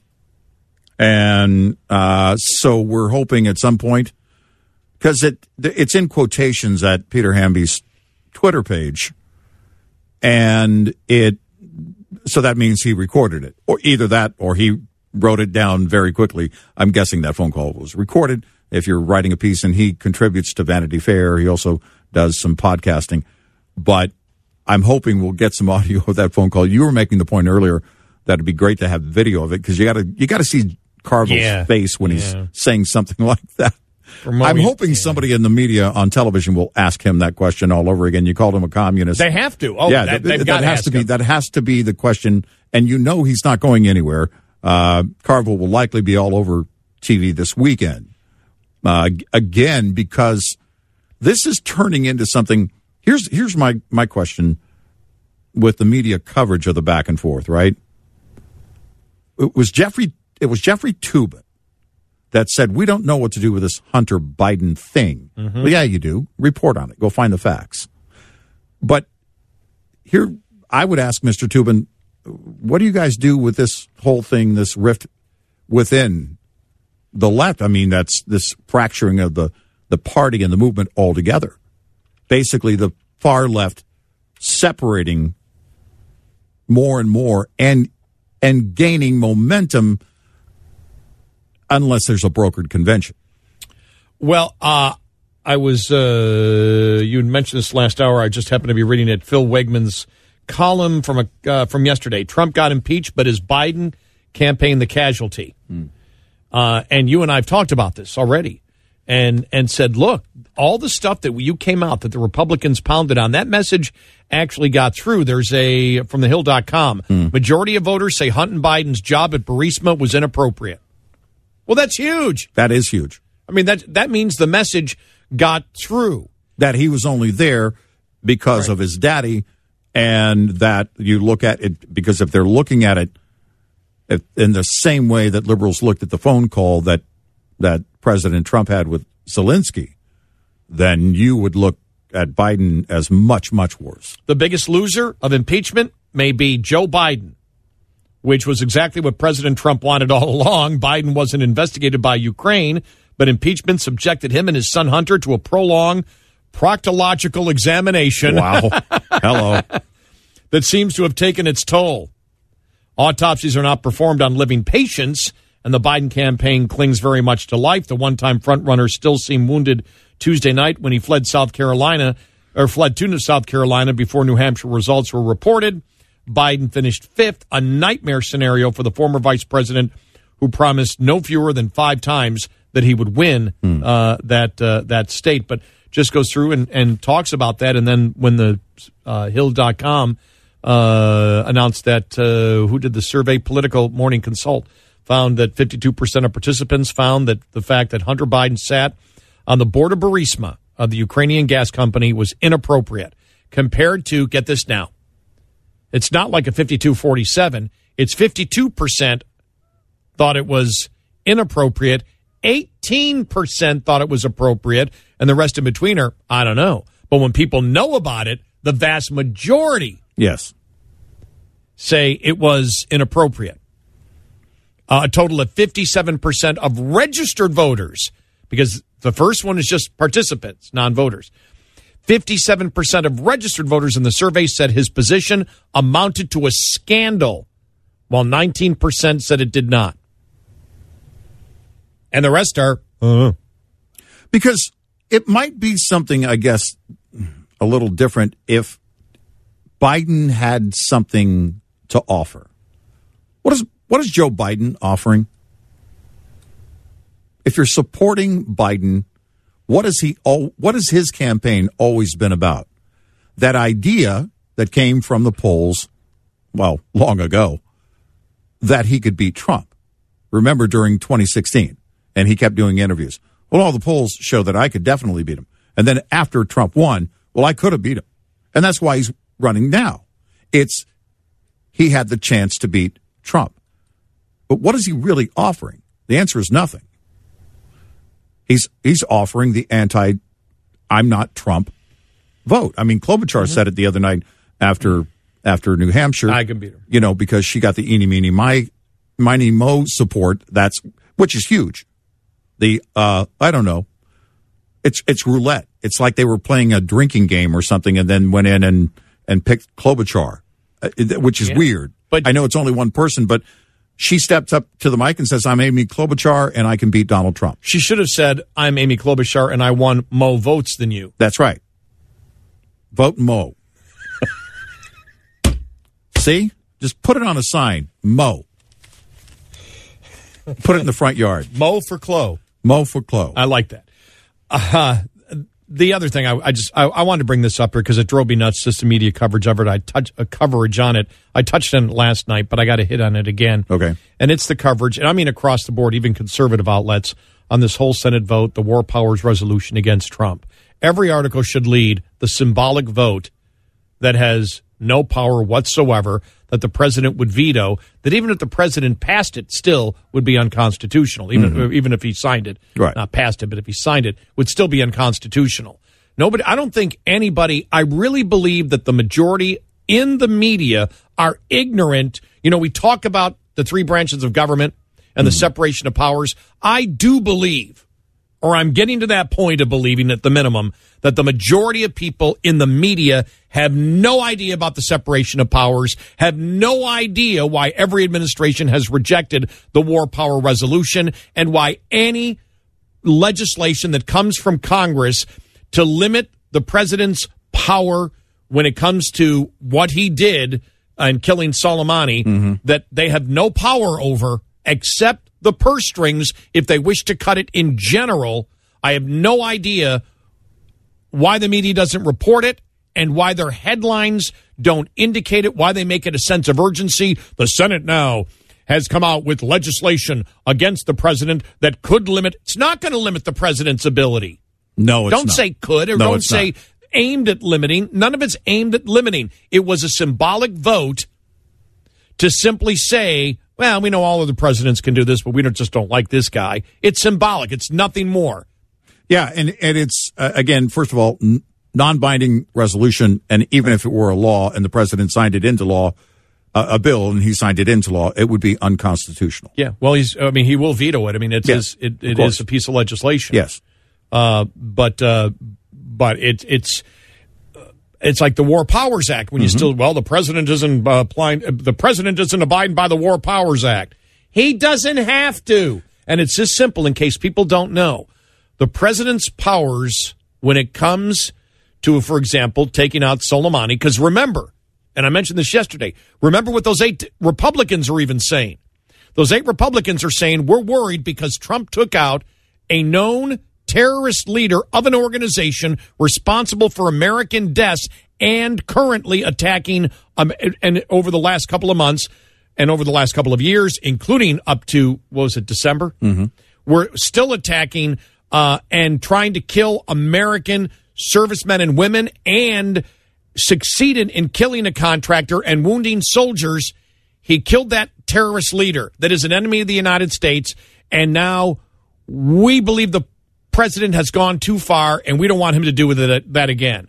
and uh, so we're hoping at some point because it it's in quotations at Peter Hamby's Twitter page, and it so that means he recorded it, or either that or he wrote it down very quickly. I'm guessing that phone call was recorded. If you're writing a piece, and he contributes to Vanity Fair, he also does some podcasting. But I'm hoping we'll get some (laughs) audio of that phone call. You were making the point earlier that it'd be great to have video of it because you got to you got to see Carville's Yeah. face when he's saying something (laughs) like that. From I'm hoping somebody in the media on television will ask him that question all over again. You called him a communist. They have to. Oh, yeah, that, that, has to be him. that has to be the question, and you know he's not going anywhere. Uh, Carville will likely be all over TV this weekend uh, again because this is turning into something. Here's here's my my question with the media coverage of the back and forth. Right, it was Jeffrey. It was Jeffrey Toobin that said we don't know what to do with this Hunter Biden thing. Mm-hmm. Well, yeah, you do. Report on it. Go find the facts. But here, I would ask Mr. Toobin, what do you guys do with this whole thing, this rift within the left? I mean, that's this fracturing of the, the party and the movement altogether. Basically, the far left separating more and more and and gaining momentum unless there's a brokered convention. Well, uh, I was, uh, you mentioned this last hour. I just happened to be reading it. Phil Wegmann's column from a, uh, from yesterday. Trump got impeached, but his Biden campaign the casualty. Uh, and you and I have talked about this already and, and said, look, all the stuff that you came out that the Republicans pounded on, that message actually got through. There's a, from the hill.com, hmm. majority of voters say Hunter Biden's job at Burisma was inappropriate. Well, that's huge. That is huge. I mean that that means the message got through. that he was only there because of his daddy, and that you look at it because if they're looking at it in the same way that liberals looked at the phone call that that President Trump had with Zelensky, then you would look at Biden as much much worse. The biggest loser of impeachment may be Joe Biden, which was exactly what President Trump wanted all (laughs) along. Biden wasn't investigated by Ukraine, but impeachment subjected him and his son Hunter to a prolonged proctological examination Wow, (laughs) hello. that seems to have taken its toll. Autopsies are not performed on living patients, and the Biden campaign clings very much to life. The one time frontrunner still seemed wounded Tuesday night when he fled South Carolina, or fled to South Carolina before New Hampshire results were reported. Biden finished fifth, a nightmare scenario for the former vice president who promised no fewer than five times that he would win uh, that uh, that state. But just goes through and, and talks about that. And then when the uh, Hill.com uh, announced that uh, who did the survey, Politico Morning Consult, found that 52% of participants found that the fact that Hunter Biden sat on the board of Burisma, of the Ukrainian gas company, was inappropriate compared to, get this now, it's not like a 52 47. It's 52% thought it was inappropriate, 18% thought it was appropriate, and the rest in between are, I don't know. But when people know about it, the vast majority Yes, say it was inappropriate. Uh, a total of 57% of registered voters, because the first one is just participants, non voters. 57% of registered voters in the survey said his position amounted to a scandal, while 19% said it did not. And the rest are, uh, because it might be something, I guess, a little different if Biden had something to offer. What is what is Joe Biden offering? If you're supporting Biden, What is he? What has his campaign always been about? That idea that came from the polls, well, long ago, that he could beat Trump. Remember during 2016, and he kept doing interviews. Well, all the polls show that I could definitely beat him. And then after Trump won, well, I could have beat him, and that's why he's running now. It's he had the chance to beat Trump. But what is he really offering? The answer is nothing. He's he's offering the anti I'm not Trump vote. I mean, Klobuchar said it the other night after after New Hampshire. I can beat her. You know, because she got the eeny meeny my miny mo support. That's which is huge. The uh I don't know. It's it's roulette. It's like they were playing a drinking game or something, and then went in and and picked Klobuchar, uh, which is weird. But- I know it's only one person, but she steps up to the mic and says, "I'm Amy Klobuchar, and I can beat Donald Trump." She should have said, I'm Amy Klobuchar and I won more votes than you. That's right. Vote Mo. (laughs) See? Just put it on a sign. Mo. Put it in the front yard. Mo for Clo. Mo for Chloe. I like that. Uh, the other thing I, I just I, I wanted to bring this up here because it drove me nuts. Just the media coverage of it. I touch a coverage on it. I touched on it last night, but I got to hit on it again. Okay. and it's the coverage, and I mean across the board, even conservative outlets on this whole Senate vote, the war powers resolution against Trump. Every article should lead the symbolic vote that has no power whatsoever that the president would veto that even if the president passed it still would be unconstitutional. Even mm-hmm. even if he signed it. Right. not passed it but if he signed it would still be unconstitutional. Nobody i don't think anybody i really believe that the majority in the media are ignorant. You know we talk about the three branches of government and the mm-hmm. separation of powers. I do believe or I'm getting to that point of believing at the minimum that the majority of people in the media have no idea about the separation of powers, have no idea why every administration has rejected the war power resolution, and why any legislation that comes from Congress to limit the president's power when it comes to what he did in killing Soleimani, mm-hmm. that they have no power over except the purse strings if they wish to cut it in general. I have no idea why the media doesn't report it and why their headlines don't indicate it, why they make it a sense of urgency. The Senate now has come out with legislation against the president that could limit, it's not going to limit the president's ability. no, it's don't not. say could or No, don't say not. aimed at limiting. None of it's aimed at limiting. It was a symbolic vote to simply say, well, we know all of the presidents can do this, but we don't, just don't like this guy. It's symbolic. It's nothing more. Yeah, and and it's uh, again, first of all, n- non-binding resolution, and even if it were a law and the president signed it into law, uh, a bill, and he signed it into law, it would be unconstitutional. Yeah. Well, he's. I mean, he will veto it. I mean, it's Yes, his, it, it is a piece of legislation. Yes. Uh, but uh, but it, it's it's like the War Powers Act when you still well the president isn't uh, applying the president isn't abiding by the War Powers Act. He doesn't have to, and it's this simple. In case people don't know, the president's powers when it comes to, for example, taking out Soleimani. Because remember, and I mentioned this yesterday. Remember what those eight Republicans are even saying. Those eight Republicans are saying we're worried because Trump took out a known terrorist leader of an organization responsible for American deaths and currently attacking um, and over the last couple of months and over the last couple of years, including up to what was it December? Mm-hmm. We're still attacking uh, and trying to kill American servicemen and women and succeeded in killing a contractor and wounding soldiers. He killed that terrorist leader that is an enemy of the United States. And now we believe the president has gone too far and we don't want him to do with it, that again.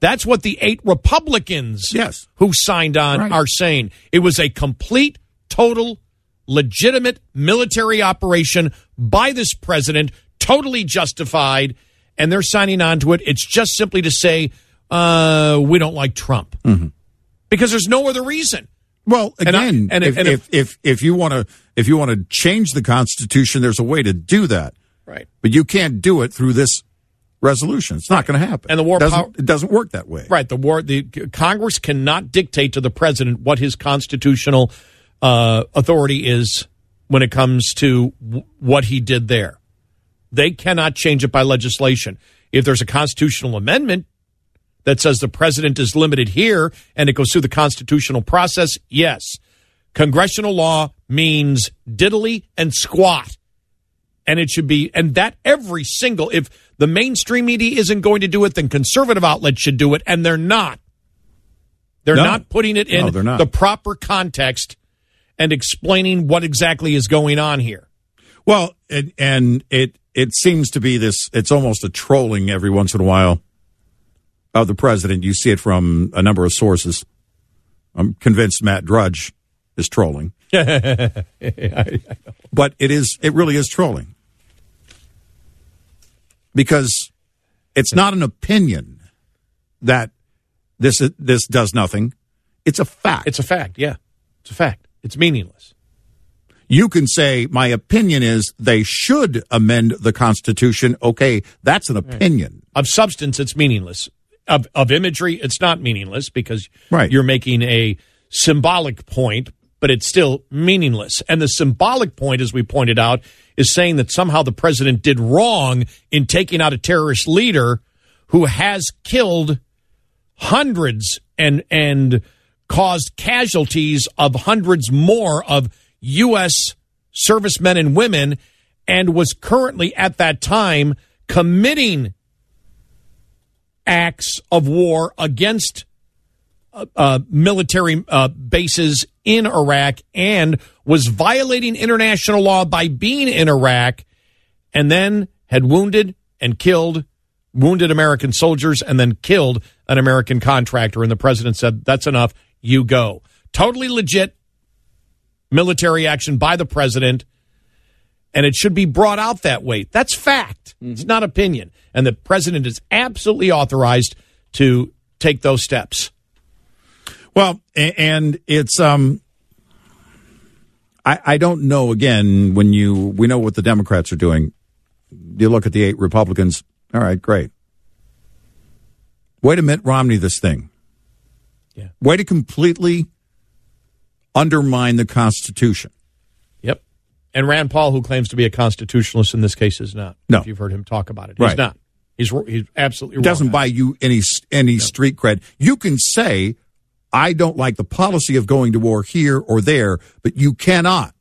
That's what the eight Republicans Yes. who signed on Right. are saying. It was a complete, total, legitimate military operation by this president, totally justified, and they're signing on to it. It's just simply to say, uh, we don't like Trump. Because there's no other reason. Well, And I- again, and if- if, and if, if if you want to if you want to change the Constitution, there's a way to do that. Right. But you can't do it through this resolution. It's not going to happen. And the war doesn't, power- it doesn't work that way. Right. The war, the Congress cannot dictate to the president what his constitutional uh, authority is when it comes to w- what he did there. They cannot change it by legislation. If there's a constitutional amendment that says the president is limited here and it goes through the constitutional process, yes. Congressional law means diddly and squat. And it should be, and that every single, if the mainstream media isn't going to do it, then conservative outlets should do it, and they're not. They're No. not putting it in No, the proper context and explaining what exactly is going on here. Well, and, and it it seems to be this. It's almost a trolling every once in a while of the president. You see it from a number of sources. I'm convinced Matt Drudge is trolling, (laughs) but it is it really is trolling because it's not an opinion that this this does nothing. It's a fact. It's a fact. Yeah. It's a fact. It's meaningless. You can say my opinion is they should amend the constitution okay that's an opinion Of substance, it's meaningless. Of, of imagery, it's not meaningless because Right. you're making a symbolic point, but it's still meaningless. And the symbolic point, as we pointed out, is saying that somehow the president did wrong in taking out a terrorist leader who has killed hundreds and and caused casualties of hundreds more of U.S. servicemen and women, and was currently at that time committing acts of war against uh, uh, military uh, bases in Iraq and was violating international law by being in Iraq and then had wounded and killed wounded American soldiers and then killed an American contractor. And the president said, That's enough. You go. Totally legit military action by the president. And it should be brought out that way. That's fact. It's not opinion. And the president is absolutely authorized to take those steps. well and it's um I, I don't know again when you we know what the democrats are doing you look at the eight republicans all right great way to mitt romney this thing Yeah. way to completely undermine the constitution Yep. And Rand Paul, who claims to be a constitutionalist in this case, is not. No. If you've heard him talk about it, he's Right. not. He's he's absolutely doesn't buy you any any street cred. You can say, "I don't like the policy of going to war here or there," but you cannot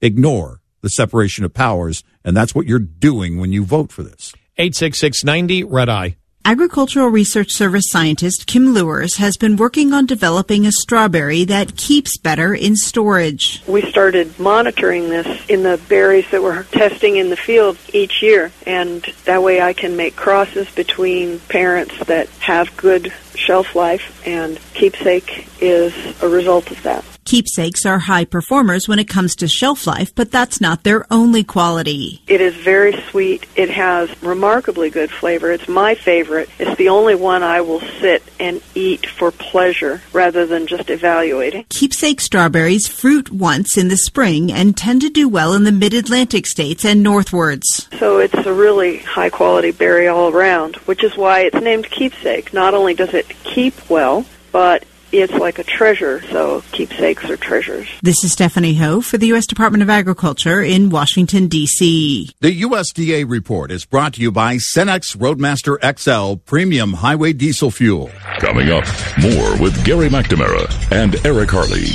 ignore the separation of powers, and that's what you're doing when you vote for this. Eight six six ninety red eye. Agricultural Research Service scientist Kim Lewers has been working on developing a strawberry that keeps better in storage. We started monitoring this in the berries that we're testing in the field each year, and that way I can make crosses between parents that have good shelf life, and keepsake is a result of that. Keepsakes are high performers when it comes to shelf life, but that's not their only quality. It is very sweet. It has remarkably good flavor. It's my favorite. It's the only one I will sit and eat for pleasure rather than just evaluating. Keepsake strawberries fruit once in the spring and tend to do well in the mid Atlantic states and northwards. So it's a really high quality berry all around, which is why it's named keepsake. Not only does it keep well, but it's like a treasure, so keepsakes are treasures. This is Stephanie Ho for the U.S. Department of Agriculture in Washington, D.C. The USDA report is brought to you by Cenex Roadmaster XL Premium Highway Diesel Fuel. Coming up, more with Gary McNamara and Eric Harley.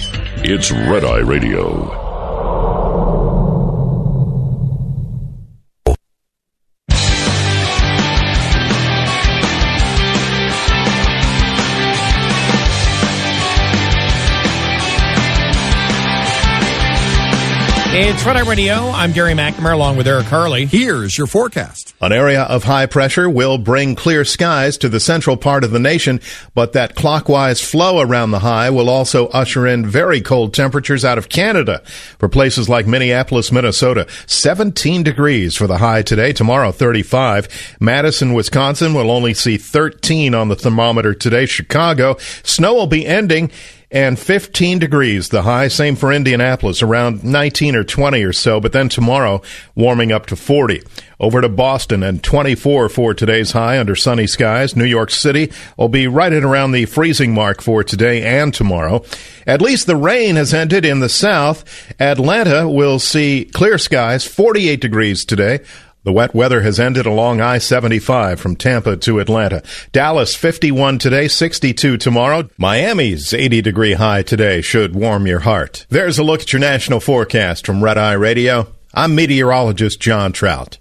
It's Red Eye Radio. It's Red Eye Radio. I'm Gary McNamara along with Eric Harley. Here's your forecast. An area of high pressure will bring clear skies to the central part of the nation, but that clockwise flow around the high will also usher in very cold temperatures out of Canada. For places like Minneapolis, Minnesota, 17 degrees for the high today, tomorrow 35. Madison, Wisconsin will only see 13 on the thermometer today. Chicago, snow will be ending and 15 degrees the high. Same for Indianapolis, around 19 or 20 or so, but then tomorrow warming up to 40. Over to Boston and 24 for today's high under sunny skies. New York City will be right at around the freezing mark for today and tomorrow. At least the rain has ended in the south. Atlanta will see clear skies, 48 degrees today. The wet weather has ended along I 75 from Tampa to Atlanta. Dallas 51 today, 62 tomorrow. Miami's 80 degree high today should warm your heart. There's a look at your national forecast from Red Eye Radio. I'm meteorologist John Trout.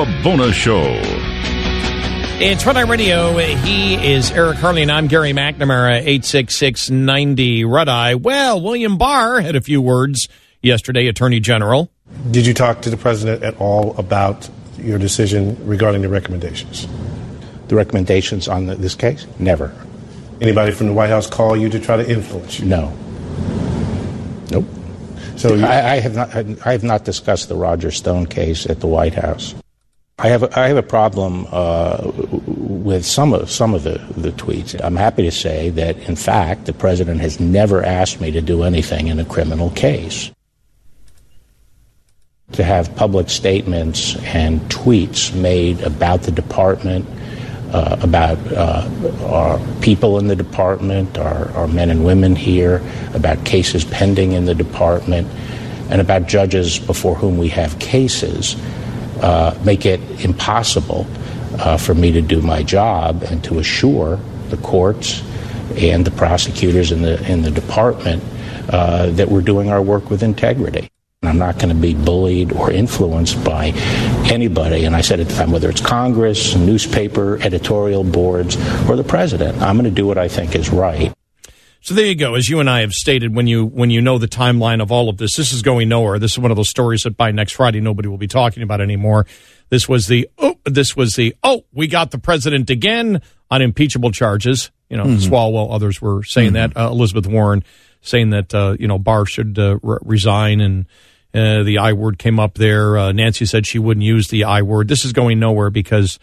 The Bonus Show. It's Red Eye Radio. He is Eric Harley, and I'm Gary McNamara, 86690 Red Eye. Well, William Barr had a few words yesterday, Attorney General. Did you talk to the president at all about your decision regarding the recommendations? The recommendations on the, this case? Never. Anybody from the White House call you to try to influence you? No. Nope. So I, I have not. I have not discussed the Roger Stone case at the White House. I have. A, I have a problem uh, with some of some of the, the tweets. I'm happy to say that, in fact, the president has never asked me to do anything in a criminal case. To have public statements and tweets made about the department, uh, about uh, our people in the department, our, our men and women here, about cases pending in the department, and about judges before whom we have cases, uh, make it impossible uh, for me to do my job and to assure the courts and the prosecutors in the in the department uh, that we're doing our work with integrity. I'm not going to be bullied or influenced by anybody. And I said at the time, whether it's Congress, newspaper, editorial boards, or the president, I'm going to do what I think is right. So there you go. As you and I have stated, when you when you know the timeline of all of this, this is going nowhere. This is one of those stories that by next Friday nobody will be talking about anymore. This was the oh, this was the oh, we got the president again on impeachable charges. You know, Mm-hmm. Swalwell, others were saying that. Uh, Elizabeth Warren saying that uh, you know Barr should uh, re- resign, and uh, the I word came up there. Uh, Nancy said she wouldn't use the I word. This is going nowhere because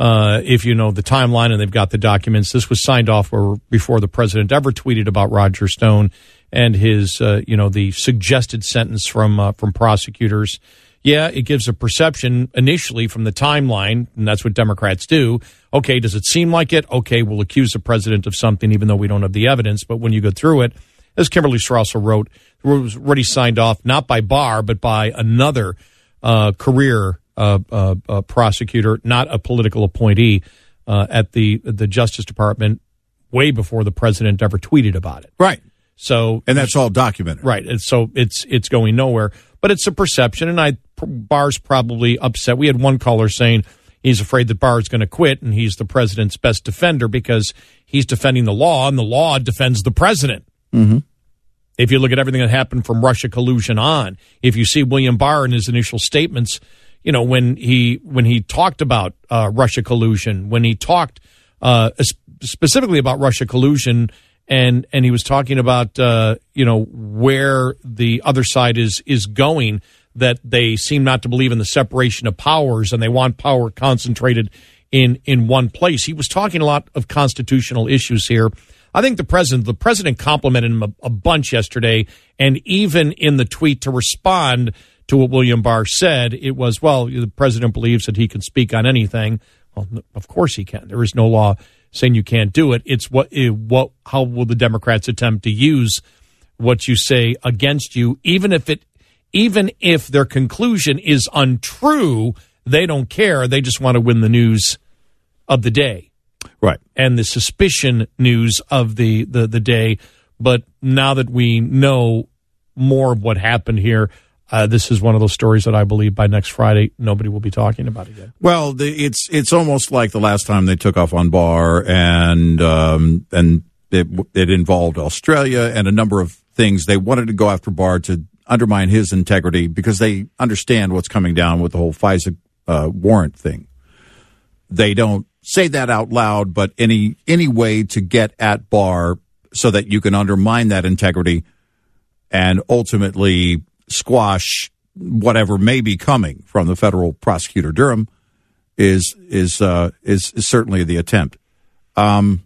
uh, if you know the timeline and they've got the documents, this was signed off before the president ever tweeted about Roger Stone and his, uh, you know, the suggested sentence from uh, from prosecutors. Yeah, it gives a perception initially from the timeline, and that's what Democrats do. Okay, does it seem like it? Okay, we'll accuse the president of something, even though we don't have the evidence. But when you go through it, as Kimberly Strassel wrote, it was already signed off not by Barr, but by another uh, career prosecutor, not a political appointee uh, at the the Justice Department, way before the president ever tweeted about it. Right. So, And that's all documented. right, and so it's it's going nowhere. But it's a perception, and I Barr's probably upset. We had one caller saying he's afraid that Barr's going to quit, and he's the president's best defender because he's defending the law, and the law defends the president. If you look at everything that happened from Russia collusion on, if you see William Barr in his initial statements, you know when he when he talked about uh, Russia collusion, when he talked uh, specifically about Russia collusion, and and he was talking about uh, you know where the other side is is going, that they seem not to believe in the separation of powers, and they want power concentrated in in one place. He was talking a lot of constitutional issues here. I think the president the president complimented him a, a bunch yesterday, and even in the tweet to respond to what William Barr said, it was well the president believes that he can speak on anything. Well, of course he can. There is no law saying you can't do it. It's what eh, what how will the Democrats attempt to use what you say against you, even if it even if their conclusion is untrue, they don't care. They just want to win the news of the day Right. and the suspicion news of the, the, the day. But now that we know more of what happened here, uh, this is one of those stories that I believe by next Friday nobody will be talking about again. Well, the, it's it's almost like the last time they took off on Barr, and um, and it, it involved Australia and a number of things. They wanted to go after Barr to undermine his integrity because they understand what's coming down with the whole FISA uh, warrant thing. They don't say that out loud, but any any way to get at Barr so that you can undermine that integrity and ultimately squash whatever may be coming from the federal prosecutor Durham is is uh, is, is certainly the attempt. Um,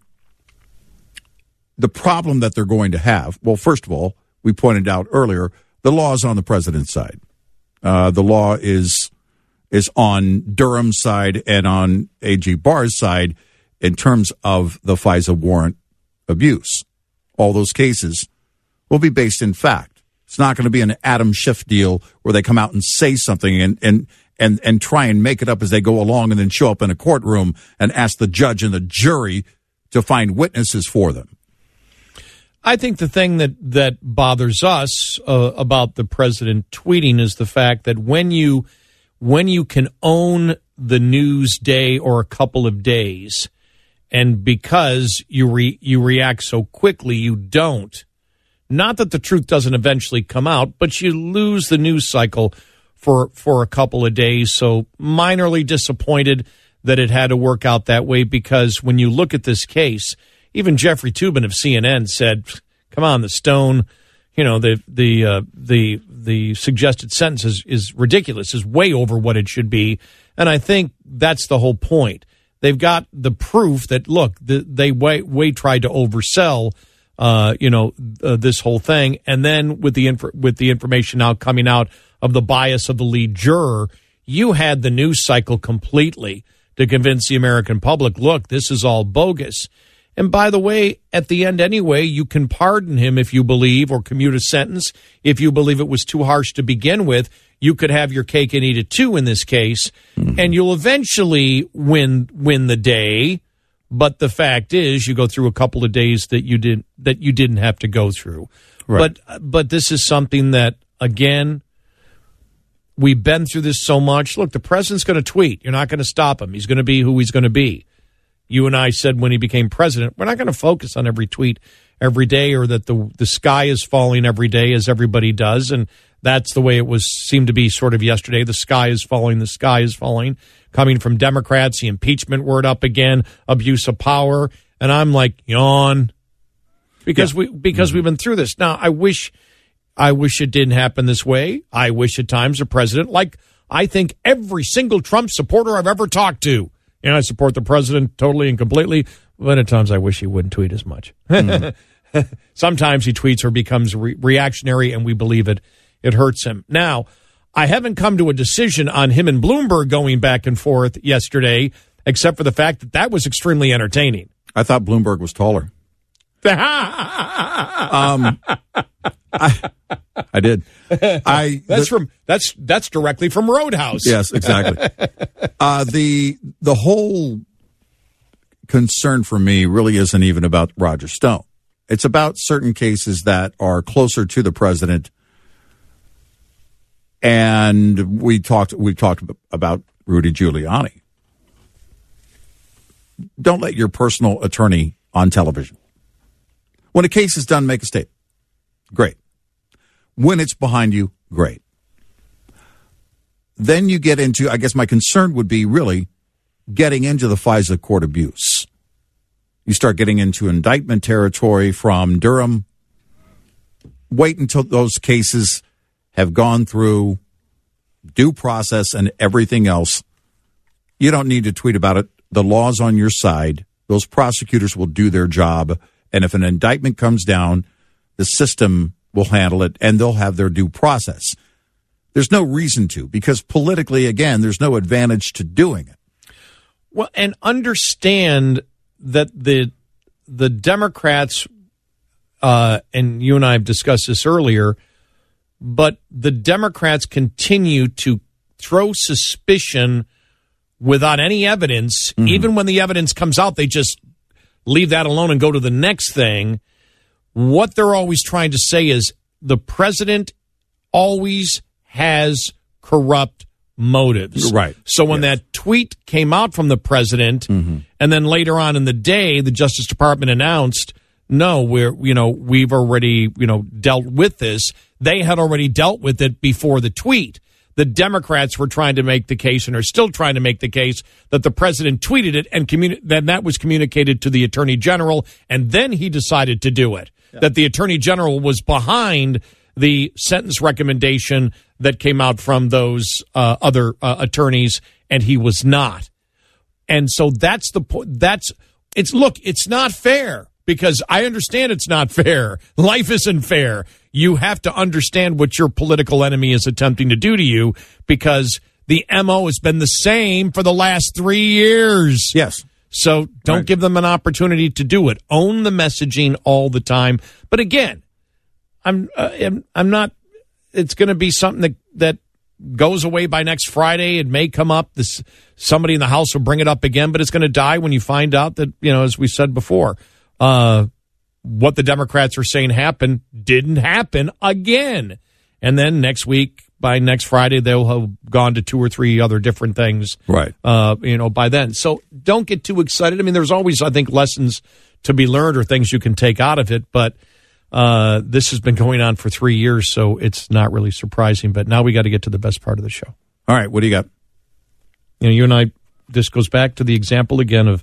the problem that they're going to have, well, first of all, we pointed out earlier, the law is on the president's side. Uh, the law is is on Durham's side and on AG Barr's side in terms of the FISA warrant abuse. All those cases will be based in fact. It's not going to be an Adam Schiff deal where they come out and say something and, and, and, and try and make it up as they go along and then show up in a courtroom and ask the judge and the jury to find witnesses for them. I think the thing that that bothers us uh, about the president tweeting is the fact that when you when you can own the news day or a couple of days, and because you re, you react so quickly, you don't. Not that the truth doesn't eventually come out, but you lose the news cycle for for a couple of days. So minorly disappointed that it had to work out that way because when you look at this case even Jeffrey Toobin of CNN said, "Come on, the Stone, you know the the uh, the the suggested sentence is, is ridiculous, is way over what it should be." And I think that's the whole point. They've got the proof that look, the, they way, way tried to oversell, uh, you know, uh, this whole thing, and then with the inf- with the information now coming out of the bias of the lead juror, you had the news cycle completely to convince the American public, look, this is all bogus. And by the way, at the end anyway, you can pardon him if you believe or commute a sentence. If you believe it was too harsh to begin with, you could have your cake and eat it too in this case, mm-hmm. and you'll eventually win win the day. But the fact is, you go through a couple of days that you didn't that you didn't have to go through. Right. But but this is something that again we've been through this so much. Look, the president's going to tweet. You're not going to stop him. He's going to be who he's going to be you and I said when he became president, we're not going to focus on every tweet every day or that the the sky is falling every day as everybody does and that's the way it was seemed to be sort of yesterday the sky is falling the sky is falling coming from democrats the impeachment word up again abuse of power and i'm like yawn because yeah. we because mm-hmm. we've been through this now i wish i wish it didn't happen this way i wish at times the president like i think every single trump supporter i've ever talked to and I support the president totally and completely. But at times I wish he wouldn't tweet as much. Mm-hmm. (laughs) Sometimes he tweets or becomes re- reactionary, and we believe it. It hurts him. Now, I haven't come to a decision on him and Bloomberg going back and forth yesterday, except for the fact that that was extremely entertaining. I thought Bloomberg was taller. (laughs) um, I, I did. I that's the, from that's that's directly from Roadhouse. Yes, exactly. (laughs) uh, the the whole concern for me really isn't even about Roger Stone. It's about certain cases that are closer to the president. And we talked we talked about Rudy Giuliani. Don't let your personal attorney on television when a case is done, make a statement. Great. When it's behind you, great. Then you get into, I guess my concern would be really getting into the FISA court abuse. You start getting into indictment territory from Durham. Wait until those cases have gone through due process and everything else. You don't need to tweet about it. The law's on your side. Those prosecutors will do their job and if an indictment comes down, the system will handle it and they'll have their due process. There's no reason to because politically, again, there's no advantage to doing it. Well, and understand that the the Democrats, uh, and you and I have discussed this earlier, but the Democrats continue to throw suspicion without any evidence. Mm-hmm. Even when the evidence comes out, they just leave that alone and go to the next thing. What they're always trying to say is the president always has corrupt motives. Right. So when yes. that tweet came out from the president, mm-hmm. and then later on in the day, the Justice Department announced, no, we're, you know, we've already, you know, dealt with this. They had already dealt with it before the tweet. the Democrats were trying to make the case and are still trying to make the case that the president tweeted it and communi- then that was communicated to the attorney general and then he decided to do it. That the attorney general was behind the sentence recommendation that came out from those uh, other uh, attorneys and he was not. And so that's the point. That's it's look, it's not fair because I understand it's not fair. Life isn't fair. You have to understand what your political enemy is attempting to do to you because the MO has been the same for the last three years. Yes. So don't Right. give them an opportunity to do it. Own the messaging all the time. But again, I'm uh, I'm, I'm not. It's going to be something that that goes away by next Friday. It may come up. This somebody in the House will bring it up again, but it's going to die when you find out that you know, as we said before, uh, what the Democrats are saying happened didn't happen again. And then next week, by next Friday, they'll have gone to two or three other different things. Right. Uh, you know, by then. So don't get too excited. I mean, there's always, I think, lessons to be learned or things you can take out of it, but uh, this has been going on for three years, so it's not really surprising. But now we got to get to the best part of the show. All right, what do you got? You know, you and I, this goes back to the example again of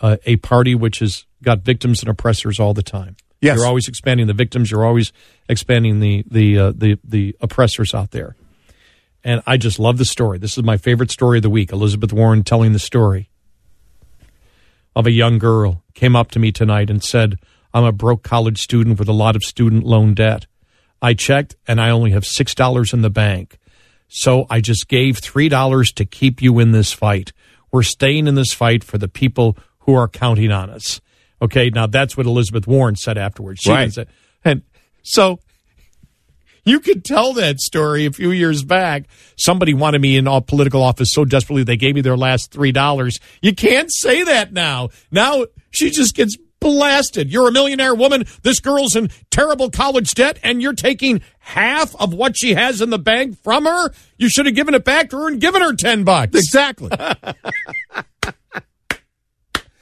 uh, a party which has got victims and oppressors all the time. Yes. You're always expanding the victims. You're always expanding the the uh, the the oppressors out there. And I just love the story. This is my favorite story of the week. Elizabeth Warren telling the story of a young girl came up to me tonight and said, "I'm a broke college student with a lot of student loan debt. I checked and I only have six dollars in the bank. So I just gave three dollars to keep you in this fight. We're staying in this fight for the people who are counting on us." Okay, now that's what Elizabeth Warren said afterwards. She Right. didn't and so you could tell that story a few years back. Somebody wanted me in all political office so desperately they gave me their last three dollars. You can't say that now. Now she just gets blasted. You're a millionaire woman. This girl's in terrible college debt, and you're taking half of what she has in the bank from her. You should have given it back to her and given her ten bucks. Exactly. (laughs)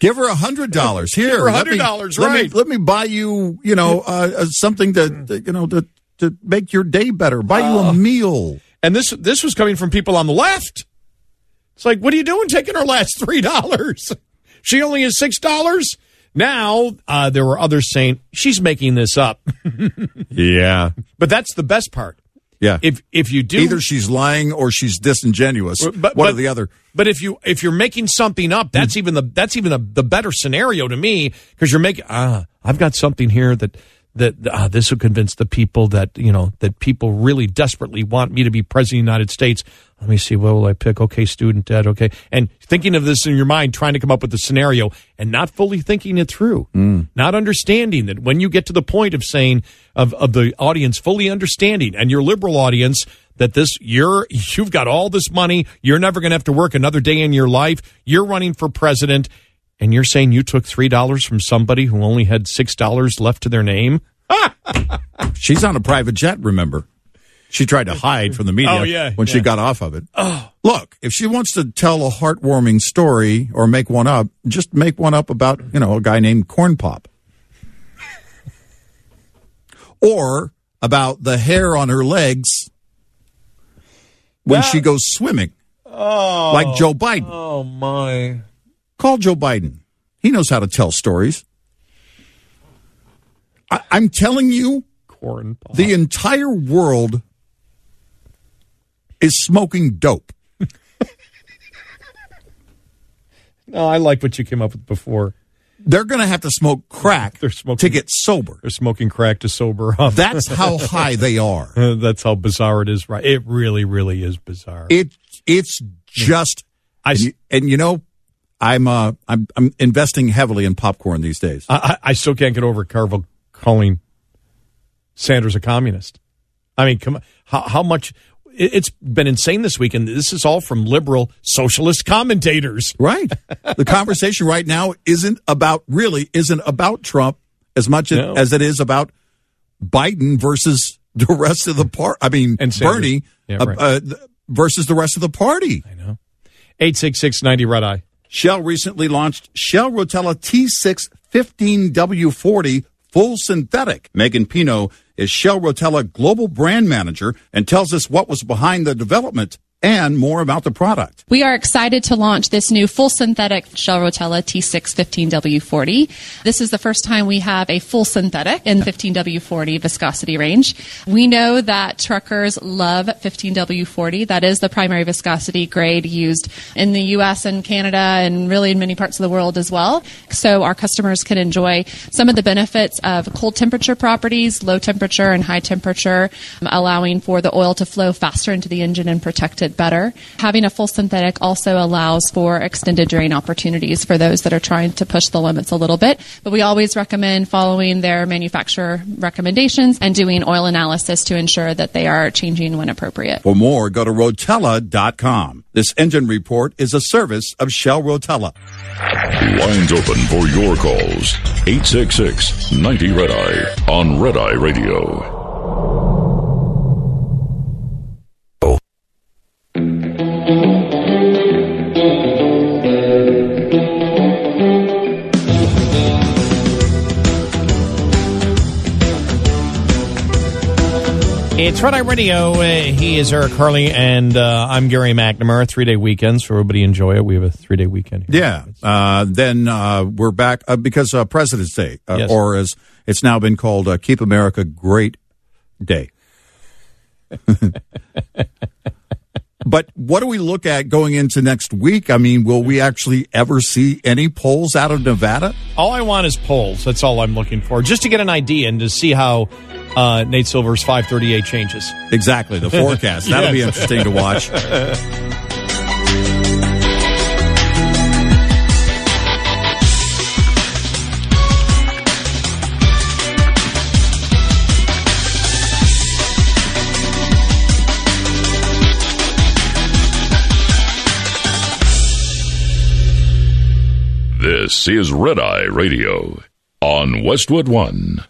Give her a hundred dollars here. her let $100, let me- right. Let me buy you, you know, uh, uh, something to, to, you know, to to make your day better. Buy you a meal. And this this was coming from people on the left. It's like, what are you doing taking her last (laughs) three dollars? She only has six dollars. Now uh, there were others saying she's making this up, (laughs) Yeah. but that's the best part. Yeah. If if you do Either she's lying or she's disingenuous. But- One but- or the other. But if you if you're making something up, that's even the that's even the, the better scenario to me because you're making ah I've got something here that that ah, this will convince the people that you know that people really desperately want me to be president of the United States. Let me see, what will I pick? Okay, student debt. Okay, and thinking of this in your mind, trying to come up with the scenario and not fully thinking it through, not understanding that when you get to the point of saying of of the audience fully understanding and your liberal audience that this you're (laughs) you've got all this money you're never going to have to work another day in your life you're running for president and you're saying you took three dollars from somebody who only had six dollars left to their name (laughs) She's on a private jet, remember? She tried to hide from the media Oh, yeah, when she got off of it. Oh. Look, if she wants to tell a heartwarming story or make one up, just make one up about, you know, a guy named Corn Pop. or about the hair on her legs when she goes swimming. oh like Joe Biden. oh my Call Joe Biden. He knows how to tell stories. I, I'm telling you, the entire world is smoking dope. (laughs) no i like what you came up with before They're going to have to smoke crack They're smoking- to get sober. they're smoking crack to sober up That's how (laughs) high they are. (laughs) that's how bizarre it is right it really really is bizarre It it's just I, and you, and you know I'm uh I'm I'm investing heavily in popcorn these days. I, I I still can't get over Carville calling Sanders a communist. I mean, come how, how much? It, it's been insane this week, and this is all from liberal socialist commentators. Right. the conversation right now isn't about really isn't about Trump as much No. as it is about Biden versus the rest of the part. I mean, And Sanders. Bernie Yeah, uh, right. uh, th- versus the rest of the party. I know. Eight six six ninety red eye. Shell recently launched Shell Rotella T6 15W40 full synthetic. Megan Pino is Shell Rotella Global Brand Manager and tells us what was behind the development and more about the product. We are excited to launch this new full synthetic Shell Rotella T6 15W40. This is the first time we have a full synthetic in 15W40 viscosity range. We know that truckers love 15W40. That is the primary viscosity grade used in the US and Canada and really in many parts of the world as well. So our customers can enjoy some of the benefits of cold temperature properties, low temperature and high temperature, um, allowing for the oil to flow faster into the engine and protect it better. Having a full synthetic also allows for extended drain opportunities for those that are trying to push the limits a little bit. But we always recommend following their manufacturer recommendations and doing oil analysis to ensure that they are changing when appropriate. For more, go to Rotella.com. This engine report is a service of Shell Rotella. Lines open for your calls. 866 90 Red Eye on Red Eye Radio. It's Red Eye Radio. Uh, he is Eric Harley, and uh, I'm Gary McNamara. Three day weekends, so everybody enjoy it. We have a three day weekend. Here. Yeah. Uh, then uh, we're back uh, because uh, President's Day, Yes. or as it's now been called, Keep America Great Day. (laughs) but what do we look at going into next week? I mean, will we actually ever see any polls out of Nevada? All I want is polls. That's all I'm looking for, just to get an idea and to see how uh, Nate Silver's 538 changes. Exactly, the (laughs) forecast. That'll be interesting to watch. (laughs) This is Red Eye Radio on Westwood One.